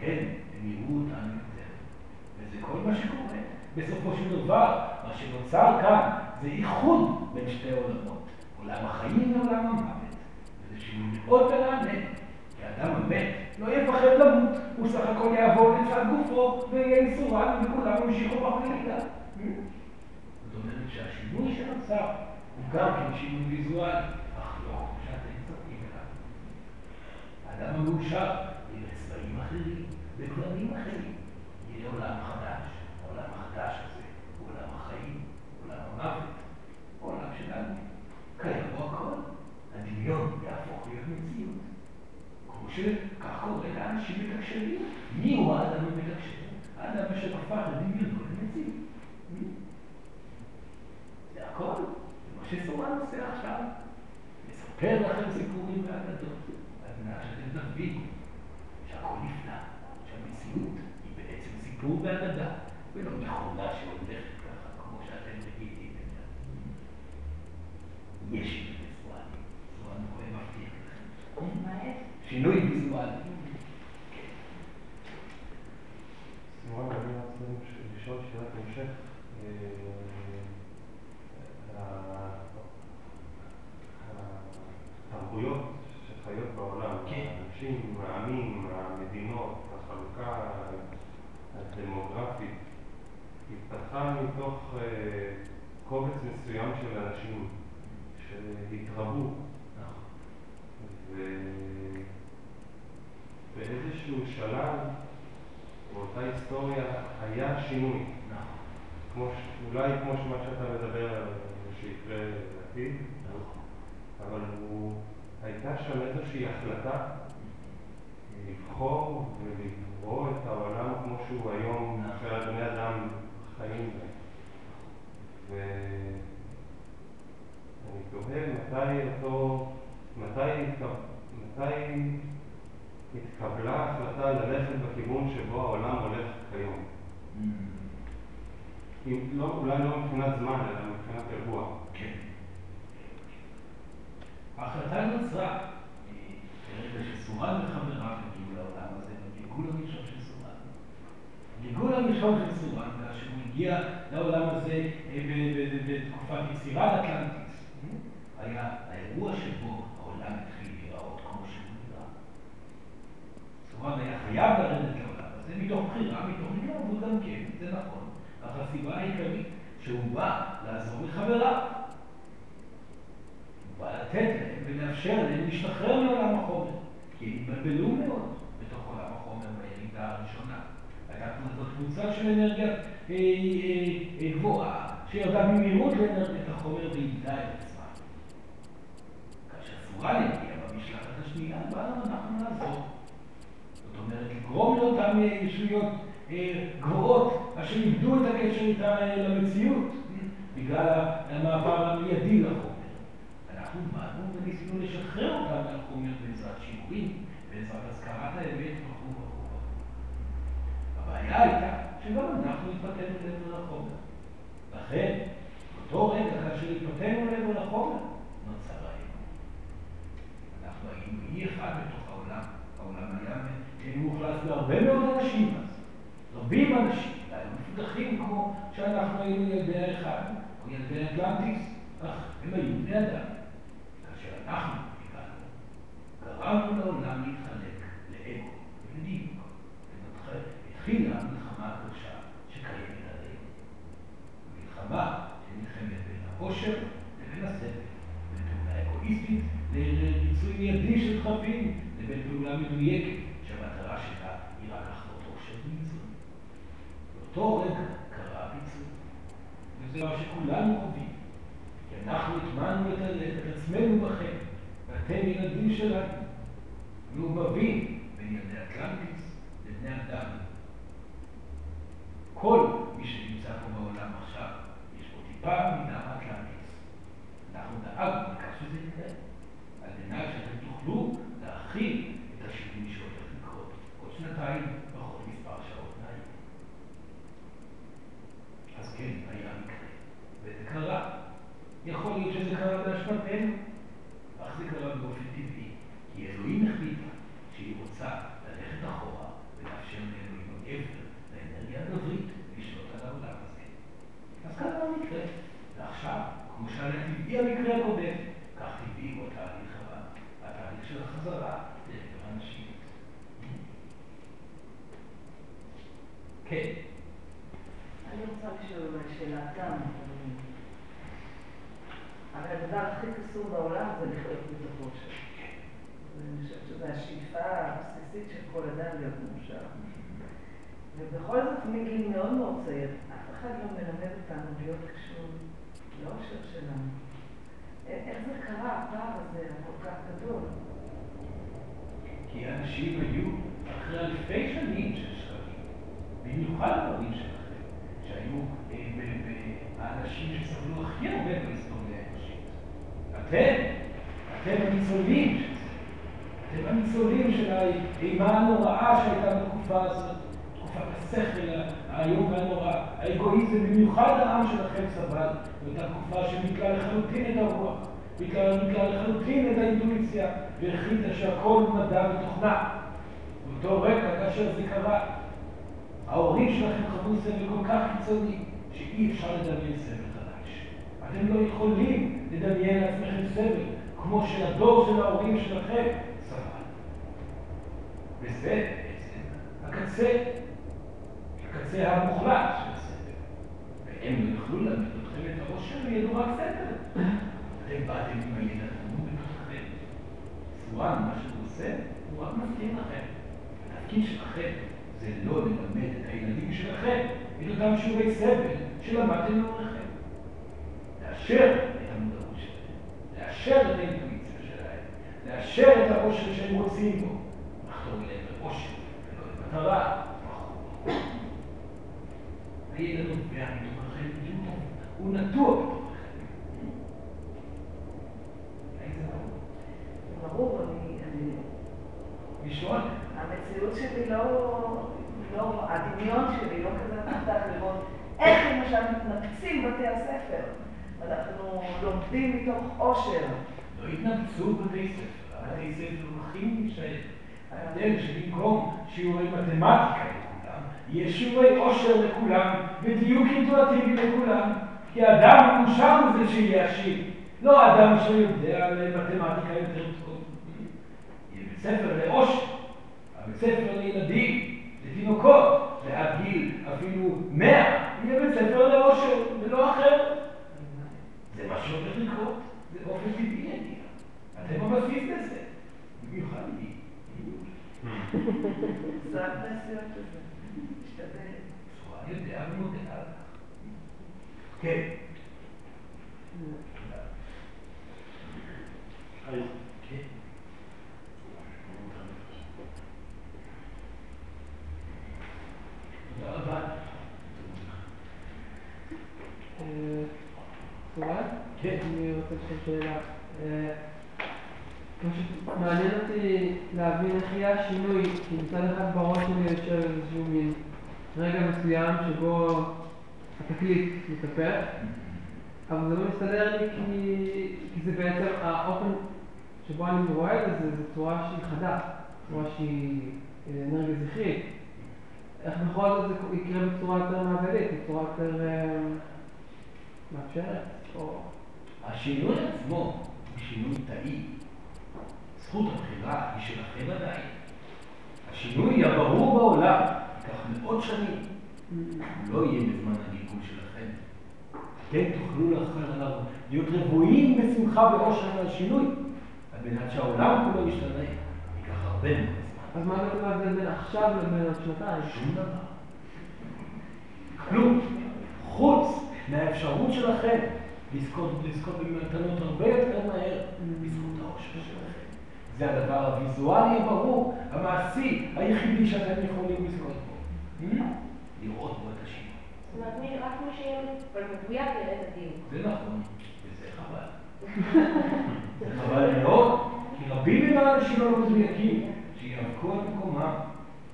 כן, הם יראו אותנו יותר. וזה כל מה שקורה. בסופו של דבר, מה שנוצר כאן זה איחוד בין שתי עולמות, עולם החיים ועולם המוות. וזה שינוי מאוד מרענן, כי האדם המת לא יפחד למות, הוא סך הכל יעבור לצד גופו ויהיה איסורן וכולם ימשיכו בחגיגה. זאת אומרת שהשינוי שנוצר הוא גם כן שינוי ויזואלי, אך לא כמו שאתם צודקים אליו. האדם המאושר יהיה בצבעים אחרים, בגוונים אחרים. יהיה עולם חדש, העולם החדש קורה לאנשים מתקשרים. מי הוא האדם המתקשר? האדם אשר הפך לדמיונו למציאות. זה הכל. זה מה שסורן עושה עכשיו. מספר לכם סיפורים ואגדות, על מנת שאתם תבינו שהכל נפלא, שהמציאות היא בעצם סיפור ואגדה, ולא מכונה שהולכת ככה, כמו שאתם רגילים. יש ויזואלי, זו אני מבטיח לכם. שינוי ויזואלי. סימון, אני רוצה לשאול שאלת המשך. התרבויות שחיות בעולם, כן. האנשים, העמים, המדינות, החלוקה הדמוגרפית, התפתחה מתוך אה, קובץ מסוים של אנשים שהתרבו. ובאיזשהו שלב, באותה היסטוריה, היה שינוי. כמו, ש- אולי כמו שמה שאתה מדבר עליו, שיקרה בעתיד, אבל הוא, הייתה שם איזושהי החלטה לבחור ולברוא את העולם כמו שהוא היום, שהבני אדם חיים בו. של דחפים, לבין פעולה מדויקת שהמטרה שלה היא רק לחוות עושר ומצוי. באותו רגע קרה הפיצול, וזה מה שכולנו חווים. כי אנחנו הטמענו את, את עצמנו בכם, ואתם ילדים שלנו, מעובבים בין ילדי אטלנטיס לבני אדם. כל מי שנמצא פה בעולם עכשיו, יש פה טיפה מדם אטלנטיס. אנחנו דאגנו לכך שזה יקרה, על מנת שאתם תוכלו להכיל את השינוי שהולך לקרות עוד שנתיים, פחות מספר שעות מהיום. אז כן, היה מקרה, וזה קרה. יכול להיות שזה קרה באשמתנו, אך זה קרה באופן טבעי, כי אלוהים החליטה שהיא רוצה ללכת אחורה ולאפשר לאלוהים הגבר, לאנרגיה הגברית, לשלוט על העולם הזה. אז קרה המקרה, ועכשיו, כמו שהיה טבעי המקרה הקודם, כך טבעי הוא התהליך הבא, החזרה לעבר האנשים. כן. אני רוצה לשאול שאלה תם. הרי הדבר הכי קסום בעולם זה לחיות בתוכו של. ואני חושבת שזו השאיפה הבסיסית של כל אדם להיות מאושר. ובכל זאת, מגיל מאוד מאוד צעיר, אף אחד לא מלמד אותנו להיות קשור לאושר שלנו. איך זה קרה, הפער הזה הכל כך גדול? כי כי אנשים היו אחרי אלפי שנים של שקרים, במיוחד ההורים שלכם, שהיו אה, האנשים שסבלו הכי הרבה בהיסטוריה האנושית. אתם, אתם הניצולים של זה. אתם הניצולים של האימה הנוראה שהייתה בתקופה הזאת, תקופת השכל האיום והנורא, האגואיזם, במיוחד העם שלכם סבל, באותה תקופה שביטלה לחלוטין את הרוח, ביטלה לחלוטין את האינטואיציה, והחליטה שהכל מדע ותוכנה. באותו רגע, כאשר זה קרה, ההורים שלכם חוו סבל כל כך קיצוני, שאי אפשר לדמיין סבל חדש. אתם לא יכולים לדמיין לעצמכם סבל, כמו שהדור של ההורים שלכם סבל. וזה בעצם הקצה, הקצה המוחלט של הסבל. והם לא יוכלו ללמד אתכם את העושר וידעו רק סבל. אתם באתם עם התלמוד בתוככם. סורן, מה שהוא עושה, הוא רק מזכיר לכם. התפקיד שלכם זה לא ללמד את הילדים שלכם את אותם שיעורי סבל שלמדתם לאורכם. לאשר את המודעות שלהם, לאשר את האינטואיציה שלהם, לאשר את העושר שהם רוצים בו, לחתור אליהם לעושר ולא למטרה. הידע נובע מתוככם, הוא נטוע בתוככם. האם זה ברור? אני... אני... לשאול. המציאות שלי לא... לא... הדמיון שלי לא כזה מפתח לראות איך למשל מתנפצים בתי הספר. אנחנו לומדים מתוך עושר. לא התנפצו בתי ספר, בתי ספר הולכים להישאר. ההבדל שבמקום שיעורי מתמטיקה לכולם, יש שיעורי עושר לכולם ודיוק אינטואטיבי לכולם. כי האדם המאושר הוא זה שיהיה עשיר, לא אדם שיודע מתמטיקה יותר טוב. ספר לעושר, הבית ספר לילדים, לתינוקות, ועד גיל אפילו מאה, יהיה בית ספר לעושר ולא אחר. זה מה שהולך לקרות, זה באופן טבעי יגיע. אתם הבסיס לזה, במיוחד לי. זה הפנסיות הזה. משתדל. בצורה יודע ומודה על כך. כן. סורן? כן. אני רוצה לשאול שאלה. פשוט מעניין אותי להבין איך יהיה השינוי, כי מצד אחד בראש שלי יושב איזשהו מין רגע מסוים שבו התקליט מתהפך, אבל זה לא מסתדר לי כי, זה בעצם האופן שבו אני רואה את זה, זה צורה שהיא חדה, צורה שהיא אנרגיה זכרית. איך בכל זאת זה יקרה בצורה יותר מעגלית, בצורה יותר אה, מאפשרת? או... השינוי עצמו הוא שינוי תאי. זכות הבחירה היא שלכם עדיין. השינוי הברור בעולם ייקח מאות שנים. הוא לא יהיה בזמן הגלגול שלכם. אתם תוכלו לאחר להיות רבועים בשמחה ואושר על השינוי, על מנת שהעולם כולו ישתנה. ייקח הרבה מאוד. אז מה בעצם ההבדל בין עכשיו לבין עוד שנתיים? שום דבר. כלום. חוץ מהאפשרות שלכם לזכות, לזכות במתנות הרבה יותר מהר בזכות העושר שלכם. זה הדבר הוויזואלי הברור, המעשי, היחידי שאתם יכולים לזכות בו. לראות בו את השינוי. זאת אומרת, מי- רק מי שיהיה מדויק יראה את הדיוק. זה נכון, וזה חבל. זה חבל מאוד, כי רבים מן האנשים הלא מדויקים שיאבקו על מקומם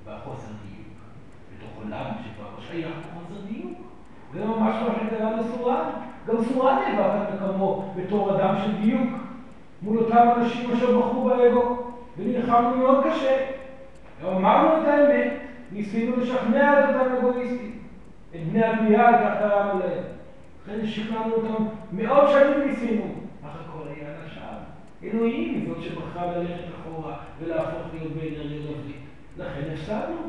בחוסר דיוק. בתוך עולם שכבר לא שייך לחוסר דיוק. זה ממש מה שקרה לסורן. גם סורן נאבק על מקומו בתור אדם של דיוק. מול אותם אנשים אשר בחרו באגו, ונלחמנו מאוד קשה. אמרנו את האמת, ניסינו לשכנע את אותם אגואיסטים. את בני הבנייה, כך קראנו להם. לכן שכנענו אותם, מאות שנים ניסינו, אך הכל היה. אלוהים זאת שבחרה ללכת אחורה ולהפוך להיות באנרגיה רבלית. לכן הפסדנו.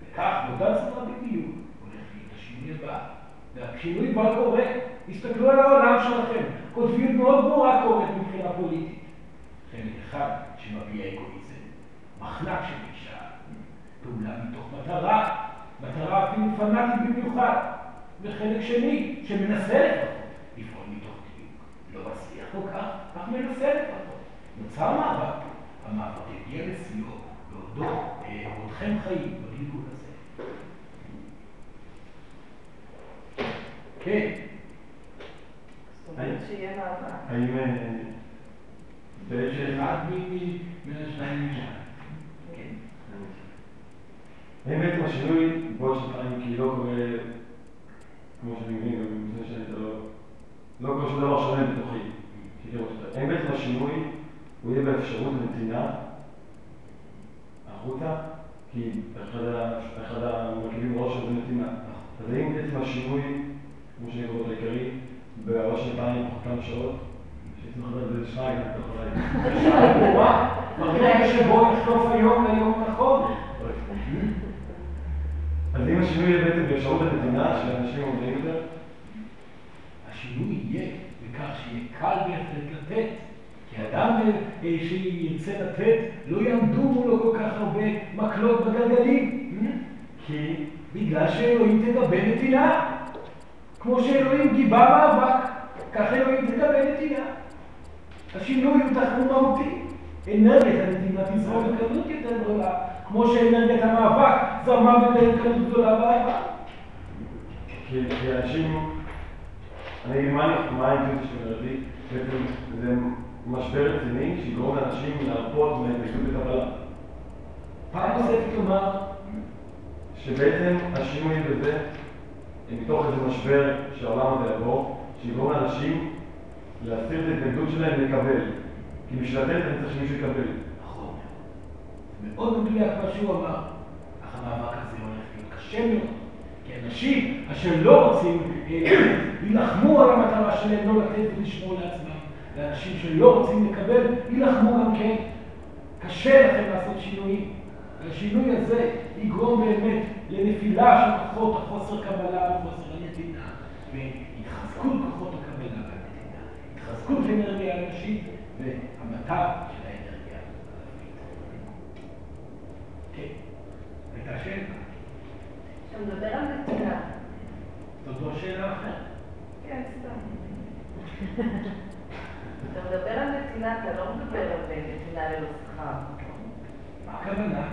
וכך, באותה צורה בדיוק, הולך להיות השינוי הבא. והשינוי כבר קורה. תסתכלו על העולם שלכם. קוטביות מאוד ברורה קורית מבחינה פוליטית. חלק אחד שמביע אגואיזם, מחנק של אישה, פעולה מתוך מטרה, מטרה אפילו פנאטית במיוחד, וחלק שני שמנסה לפעול מתוך דיוק. לא מצליח כל כך, מנסה לפחות. נוצר מאבק, המאבק מגיע לשיאו, בעודו, אה, בעודכם חיים, בגלגול הזה. כן. זאת אומרת שיהיה מאבק. האם זה בעצם... אחד מ- מהשניים משם. כן. האם בעצם השינוי בעוד שנתיים, כי לא קורה, כמו שאני מבין, גם לפני שאני לא... לא קורה שום דבר שונה בתוכי. האם בעצם השינוי הוא יהיה באפשרות הנתינה החוצה? כי אחד המרכיבים בראש הזה נתינה. אז האם בעצם השינוי, כמו שאני קורא העיקרי, בעוד שנתיים, פחות כמה שעות, שהייתי מחבר את זה לשניים, אתה יכול להגיד. בשעה ברורה, ברגע שבו יחטוף היום ליום נכון. אז אם השינוי יהיה בעצם באפשרות הנתינה של אנשים עובדים יותר, השינוי יהיה בכך שיהיה קל בהחלט לתת. כי אדם שירצה לתת, לא יעמדו מולו כל כך הרבה מקלות בגלגלים. כי בגלל שאלוהים תגבה נתינה. כמו שאלוהים גיבה מאבק, כך אלוהים תגבה נתינה. השינוי הוא תחום מהותי. אנרגיית הנתינה תזרום בקלות יותר גדולה, כמו שאנרגיית המאבק זרמה בקלות גדולה בעבר. כי אנשים, אני מה האינטואיציה שאומרת לי, בעצם זה משבר רציני שיגרום לאנשים להרפות מההתנגדות לקבלה. פעם נוספת לומר, שבעצם השינוי בזה, מתוך איזה משבר שהעולם הזה יעבור, שיגרום לאנשים להסיר את ההתנגדות שלהם לקבל. כי בשביל לתת אני צריך שמישהו יקבל. נכון, מאוד מדויק מה שהוא אמר, אך המאבק הזה הולך להיות קשה מאוד, אנשים אשר לא רוצים אה, יילחמו על המטרה שלהם לא לתת ולשמור לעצמם, ואנשים שלא רוצים לקבל יילחמו גם כן. קשה לכם לעשות שינויים. והשינוי הזה יגרום באמת לנפילה של כוחות החוסר קבלה וחוסר הנתינה, והתחזקות כוחות הקבלה והנתינה, התחזקות האנרגיה האנושית והמתה של האנרגיה. כן, הייתה שאלה. אתה מדבר על נתינה. זאת לא שאלה אחרת. כן, סתם. אתה מדבר על נתינה, אתה לא מדבר על נתינה ללא שכר. מה הכוונה?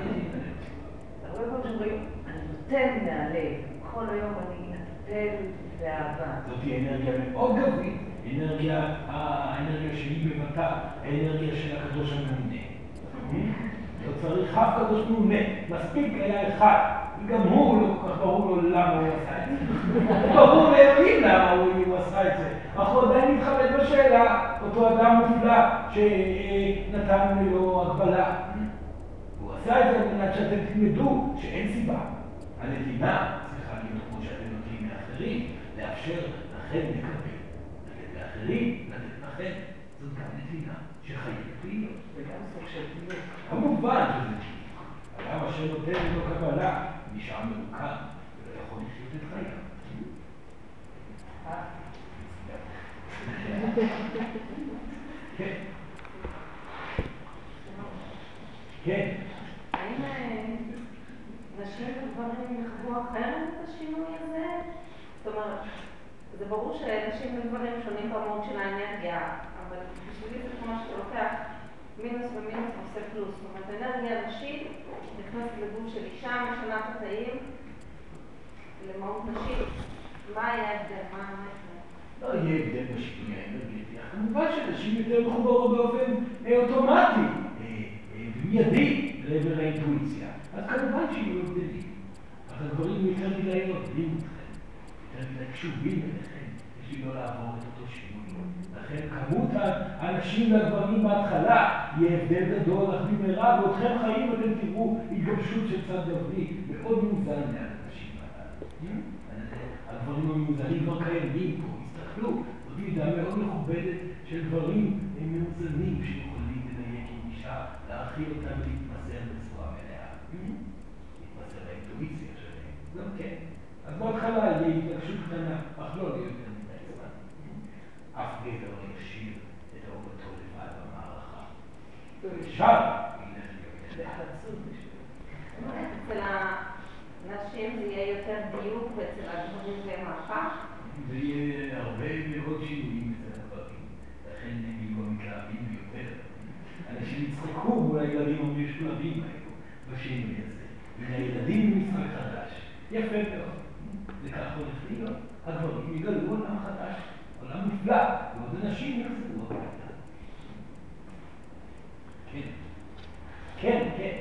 הרבה פעמים שאומרים, אני נותן מהלב, כל היום אני אטפל באהבה. זאת אנרגיה מאוד גברית, אנרגיה, האנרגיה שהיא בבתה, האנרגיה של הקדוש הממונה. לא צריך אף קדוש ממונה, מספיק היה אחד, וגם הוא לא כל כך ברור לו למה הוא עשה את זה. ברור לאלוהים למה הוא עשה את זה, הוא עדיין מתחבט בשאלה, אותו אדם מופלא שנתן לו הגבלה. הוא עשה את זה על מנת שאתם תלמדו שאין סיבה. הנתינה צריכה להיות כמו שאתם נותנים לאחרים, לאפשר לכם לקבל. לתת לאחרים, לתת לכם. זאת גם נתינה שחייבת להיות. וגם סוג של דיוק. שזה נתינה. אדם אשר נותן לו קבלה, נשאר מרוכז ולא יכול לחיות את חייו. כן. כן. האם אה, נשים וגברים יחוו אחרת את השינוי הזה? זאת אומרת, זה ברור שנשים וגברים שונים במהות של האנרגיה, אבל בשבילי זה כמו שאתה לוקח מינוס ומינוס עושה פלוס. זאת אומרת, אנרגיה נשית נכנסת לגוף של אישה, משנה את התאים למהות נשית. מה היה ההבדל? מה המסר? לא יהיה הבדל בשינוי האנרגטי. אך כמובן שנשים יותר מחוברות באופן אה, אוטומטי אה, אה, ומיידי לעבר האינטואיציה. אז כמובן שיהיו הבדלים. אבל הדברים יותר מדי עובדים אתכם, יותר מדי קשובים אליכם, בשביל לא לעבור את אותו שינוי. לכן כמות האנשים והגברים בהתחלה יהיה הבדל גדול, אך במהרה בעודכם חיים אתם תראו התגבשות של צד גברי מאוד מאוזן ליד הנשים הללו. הדברים המאוזנים כבר קיימים פה, הסתכלו, זאת מידה מאוד מכובדת של דברים מאוזנים שיכולים לדייק עם אישה, להאכיל אותם ולהתמסר בצורה מלאה. להתמסר לאינטואיציה שלהם, גם כן. אז בהתחלה יהיה התרגשות קטנה, אך לא להיות. הגבר ישיב את אהובתו לבד במערכה. ושם אצל הנשים זה יהיה יותר דיוק ואצל הגברים זה מהפך? זה יהיה הרבה מאוד שינויים אצל הגברים, לכן הם יהיו המתלהבים ביותר. אנשים יצחקו מול הילדים המשולבים האלו בשינוי הזה, ולילדים משחק חדש. יפה מאוד. וכך הולך להיות. הגברים יגלו עולם חדש, עולם נפלא. ועוד אנשים יחזרו הביתה. כן. כן, כן.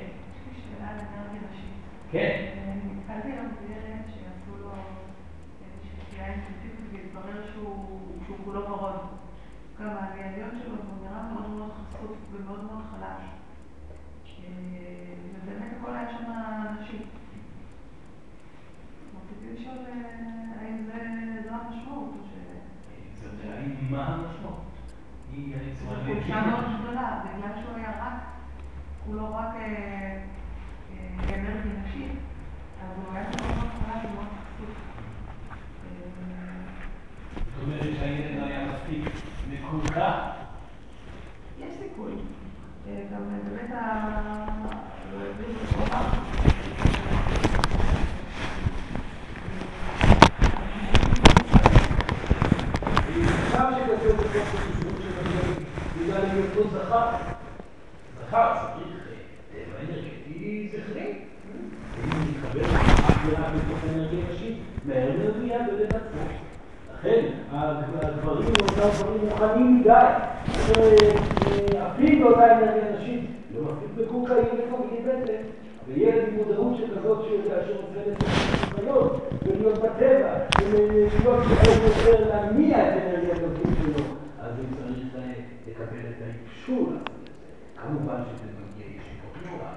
כן. נתקלתי היום בילד שעשו לו איזושהי פגיעה אינטנסיבית והתברר שהוא כולו ורוד. גם העליון שלו הוא נראה מאוד מאוד חשוף ומאוד מאוד חלש. אה, ובאמת הכל היה שם נשי. רציתי לשאול אה, האם זה- זו המשמעות היא מה המשמעות. היא היצורה זו חולשה מאוד גדולה, בגלל שהוא היה רק, כולו רק אה, אה, אנרגיה נשית, אז הוא היה מאוד מאוד חלש ומאוד חשוף. אה, זאת אומרת שהילד לא היה מספיק מקולקל. יש סיכוי. אה, גם אה, באמת ה... עכשיו שכזה בתוך החשבון של הילד, בגלל היותו זכר. זכר צריך טבע אנרגטי זכרי. אם הוא מתחבר לחקירה בתוך אנרגיה נשית, מהר מאוד הוא יאבד את עצמו. לכן, הגברים הם אותם דברים מוכנים מדי. אפילו באותה אנרגיה נשית, לא מספיק מקורקעים לפעמים בטן. וילד עם מודעות שכזאת שיודע שרוצה לצאת ולהיות בטבע ולהיות יותר להניע את אנרגיה הגבית שלו, אז הוא צריך לקבל את האישור לעשות את זה. כמובן שזה מגיע ישירות תמורה.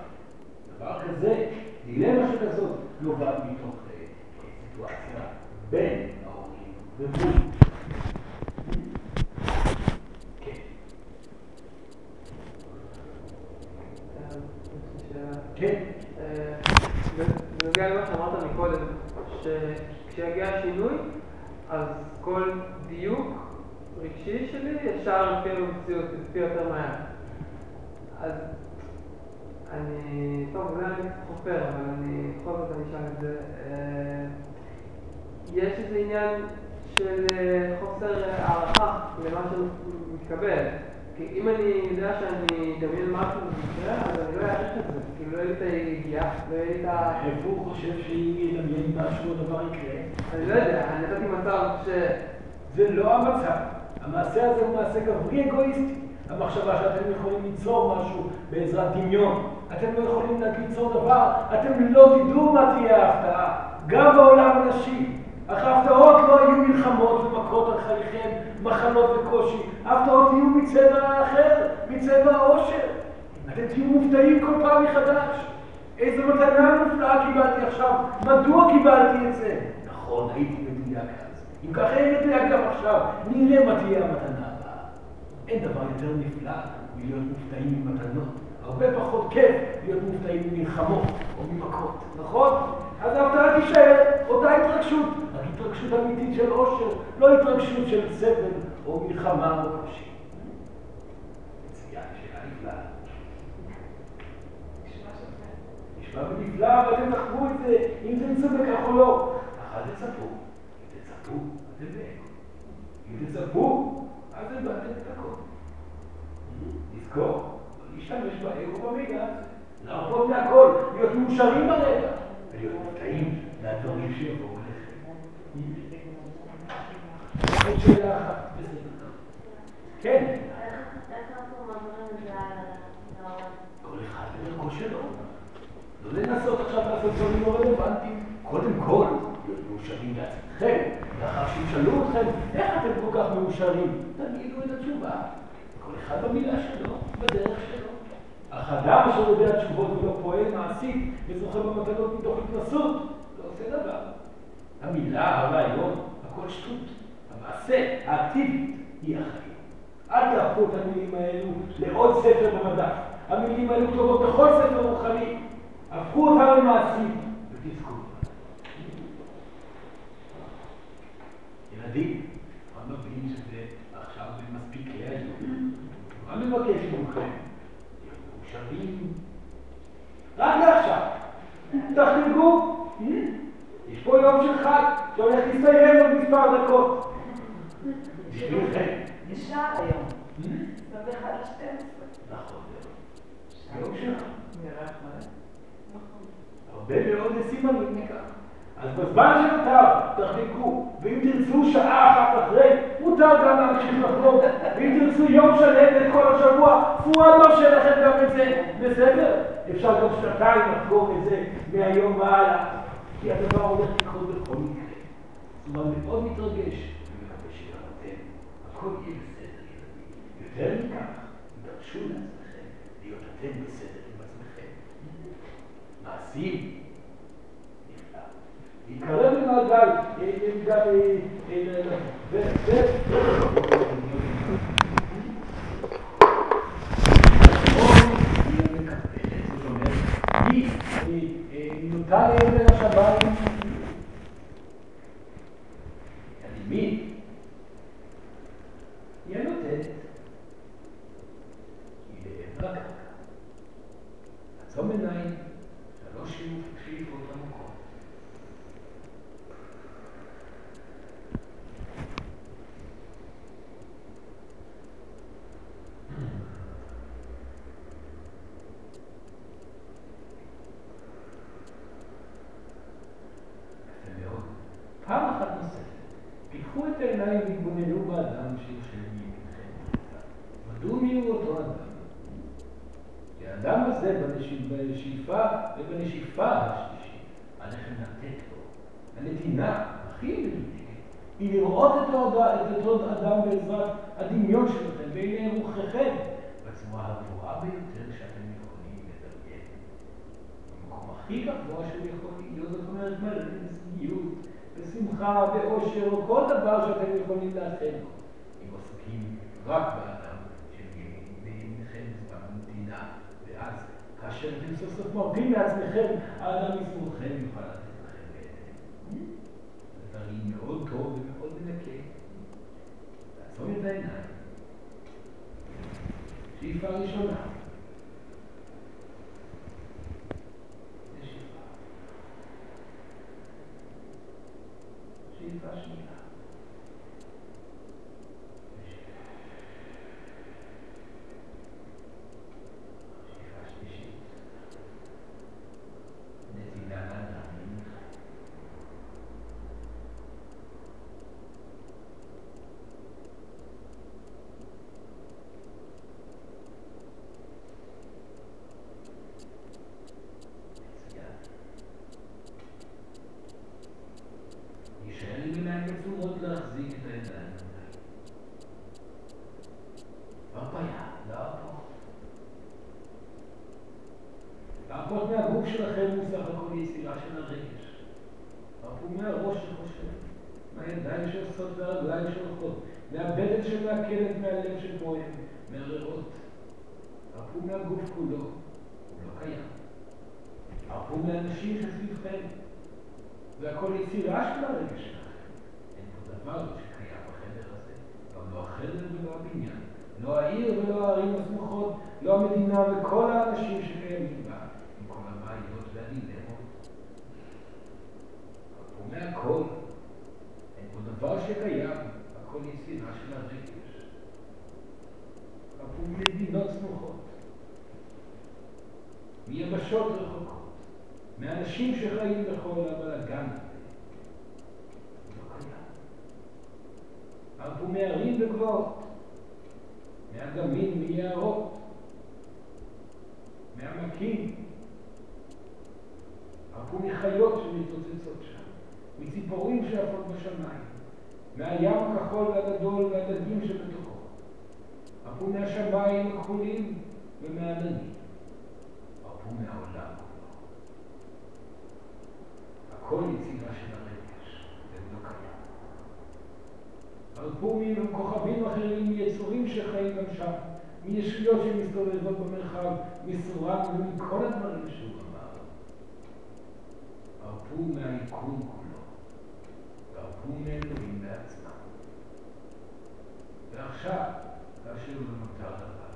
דבר כזה, דילמה שכזאת, נובעת מתוך אה, סיטואציה בין ההורים ומול. כן. כן. אה, בנוגע למה שאמרת מקודם, שכשיגיע השינוי, אז כל דיוק רגשי שלי ישר לפי המציאות, לפי יותר מהר. אז אני, טוב, אולי אני קצת חופר, אבל אני, בכל זאת אני אשאל את זה. אה, יש איזה עניין של אה, חוסר הערכה למה שמתקבל. כי אם אני יודע שאני אדמיין משהו במקרה, אז אני לא אעריך את זה. כאילו לא יהיה לי את הידיעה, לא יהיה לי את ה... הוא חושב שאם ידמיין משהו הדבר יקרה? אני לא יודע, אני נתתי מצב ש... זה לא המצב. המעשה הזה הוא מעשה גברי אגואיסטי. המחשבה שאתם יכולים ליצור משהו בעזרת דמיון. אתם לא יכולים ליצור דבר, אתם לא תדעו מה תהיה ההפתעה. גם בעולם הנשי. אך ההפתעות לא יהיו מלחמות ומכות על חייכם, מחלות וקושי. ההפתעות יהיו מצבע אחר, מצבע העושר. אתם תהיו מופתעים כל פעם מחדש. איזו מתנה מופלאה קיבלתי עכשיו, מדוע קיבלתי את זה? נכון, הייתי מדויק אז. אם ככה אין מדויק גם עכשיו, נראה מה תהיה המתנה. אין דבר יותר נפלא מלהיות מופתעים ממתנות. הרבה פחות כיף להיות מופתעים ממלחמות או ממכות, נכון? אז ההפתעה תישאר, אותה התרגשות, רק התרגשות אמיתית של עושר, לא התרגשות של סבל או מלחמה או קושי. מצוין, שאלה נפלאה. נשמע ונפלא, ואתם תחוו את זה, אם תמצאו בכך או לא. אך אל תצפו, תצפו, אתם באגו. אם תצפו, אז איבדתם את לא להשתמש באגו במידע. להרפות מהכל, להיות מאושרים ברגע, ולהיות מופתעים מהדברים שיבואו אליכם. עוד שאלה אחת. כן? כל אחד בדרכו שלו. לא לנסות עכשיו לעשות דברים לא רלוונטיים. קודם כל, להיות מאושרים לעצמכם. לאחר שישאלו אתכם, איך אתם כל כך מאושרים? תגידו את התשובה. אחד במילה שלו, בדרך שלו. אך אדם אשר יודע תשובות ולא פועל מעשית וזוכה במתנות מתוך התנסות, לא עושה דבר. המילה, הרעיון, הכל שטות. המעשה, האקטיבית, היא החיים. אל תהפכו את המילים האלו לעוד ספר במדף. המילים האלו כתובות בכל ספר רוחני. הפכו אותם למעשים ותזכו. ילדים, אני מבין שזה עכשיו מספיק להיום. אני מבקש מכם, מאושרים. רק לעכשיו. תחגגו. יש פה יום של חג שהולך להסתיים עוד מספר דקות. בשבילכם. יש שעה היום. 21 ל-12. נכון. יום מלא. הרבה מאוד סימנים מכך. אז בזמן שנותר, תחגגו, ואם תרצו שעה אחת אחרי, מותר גם להמשיך לחגוג, ואם תרצו יום שלם את כל השבוע, פואד מרשה לכם גם את זה, בסדר? אפשר גם שנתיים לחגוג את זה מהיום והלאה, כי הדבר הולך לקרות בכל מקרה. אומרת, מאוד מתרגש, ומקווה שגם אתם, הכל יהיה בסדר, ילדים. יותר מכך, תרשו לעצמכם להיות אתם בסדר עם עצמכם. מעשים. נפלא. להתקרב למעגל, אה, אה, גם, אה, אה, ו... ו- היא, אה, אה, נוטה לעבר השמיים, הימין, היא הנותנת, היא לעבר הקרקע. עצום עיניים, שלוש שאיפות עמוקות. יפה מאוד. פעם אחת נוספת, פיקחו את העיניים והתבוננו באדם שיושב מימינכם. מדוע מיהו אותו אדם? כי האדם הזה בנשיב- בשאיפה ובנשיפה השלישית, עליכם לתת לו. הנתינה הכי מדויקת היא לראות את אותו, את אותו אדם בעזרת הדמיון שלכם בעיני רוחכם בצורה הגבוהה ביותר שאתם במקום הכי גבוה שהוא יכול להיות, זאת אומרת, מלא בשניות, בשמחה, באושר, או כל דבר שאתם יכולים לאחל. אם עוסקים רק באדם של וימינכם בנתינה, ואז כאשר אתם סוף סוף מרפים לעצמכם, האדם מסמוכם יוכל לתת לכם בעצם. דברים מאוד טוב ומאוד מנקה. לעצום את העיניים. שאיפה ראשונה. שאיפה שנייה. נשיפה. שאיפה שלישית. נתינה לאדם ממך. מצוין. יישאר עם עיניים עצומות להחזיק את הידיים האלה. הרפאיה, להרפות. להרפות מהגוף שלכם הוא סך הכל יצירה של הרגש. הרפו מהראש שחושב, מהידיים שעושות והרגליים שהולכות, מהבטן שמעכלת מהלב שבוהם, מהריאות. הרפו מהגוף כולו, הוא לא קיים. הרפו מהאנשים שסביבכם. זה הכל יצירה של הרגש שלכם. אין פה דבר שקיים בחדר הזה. גם לא החדר ולא הבניין. לא העיר ולא הערים הסמוכות, לא המדינה וכל האנשים שקיימים בה, עם כל הבעיות והדילמות. הרפו מהכל. אין פה דבר שקיים, יצירה של הרגש. הרפו ממדינות סמוכות. מיבשות רחוקות. מאנשים שחיים בכל הבלאגן. לא קיים. הרפו מהרים וגבעות, מאגמים, מיערות, מעמקים. הרפו מחיות שמתרוצצות שם, מציפורים שעפות בשמיים, מהים הכחול והגדול והדגים שבתוכו. הרפו מהשמיים הכחולים ומהעננים. הרפו מהעולם כולו. הכל יצירה של הרגש, זה לא קיים. הרפו מכוכבים אחרים, מיצורים שחיים גם שם, מישויות שמסתובבות במרחב, מסורם ומכל הדברים שהוא אמר. הרפו מהיקום כולו, והרפו מאלוהים בעצמם. ועכשיו, כאשר לא נותר דבר,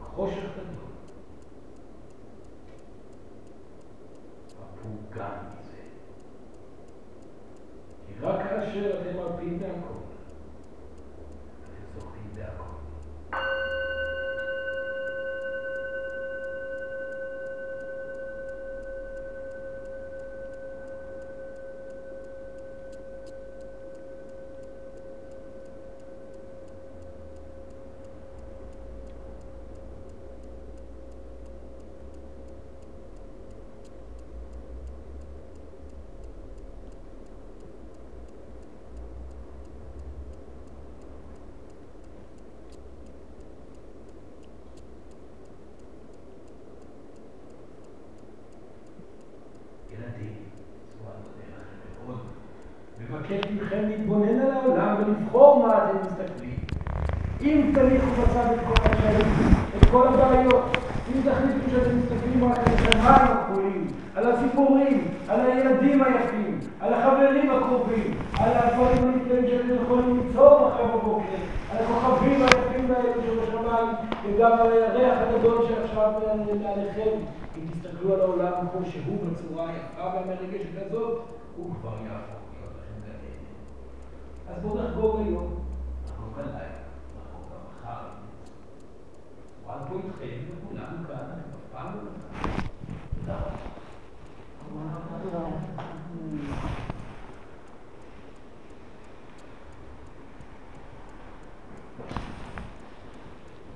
רק חושך גדול. הרפו גם מזה. כי רק כאשר אתם מרפים מהכל, الطبيعة As mudas Goglio, الرجل لا يعرف خارج وأقول خير يقول عنك أنا أفعل لا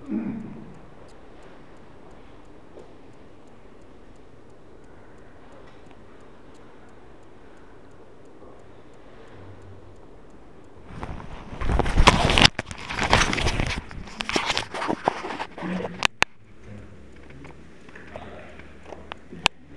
Mm-hmm.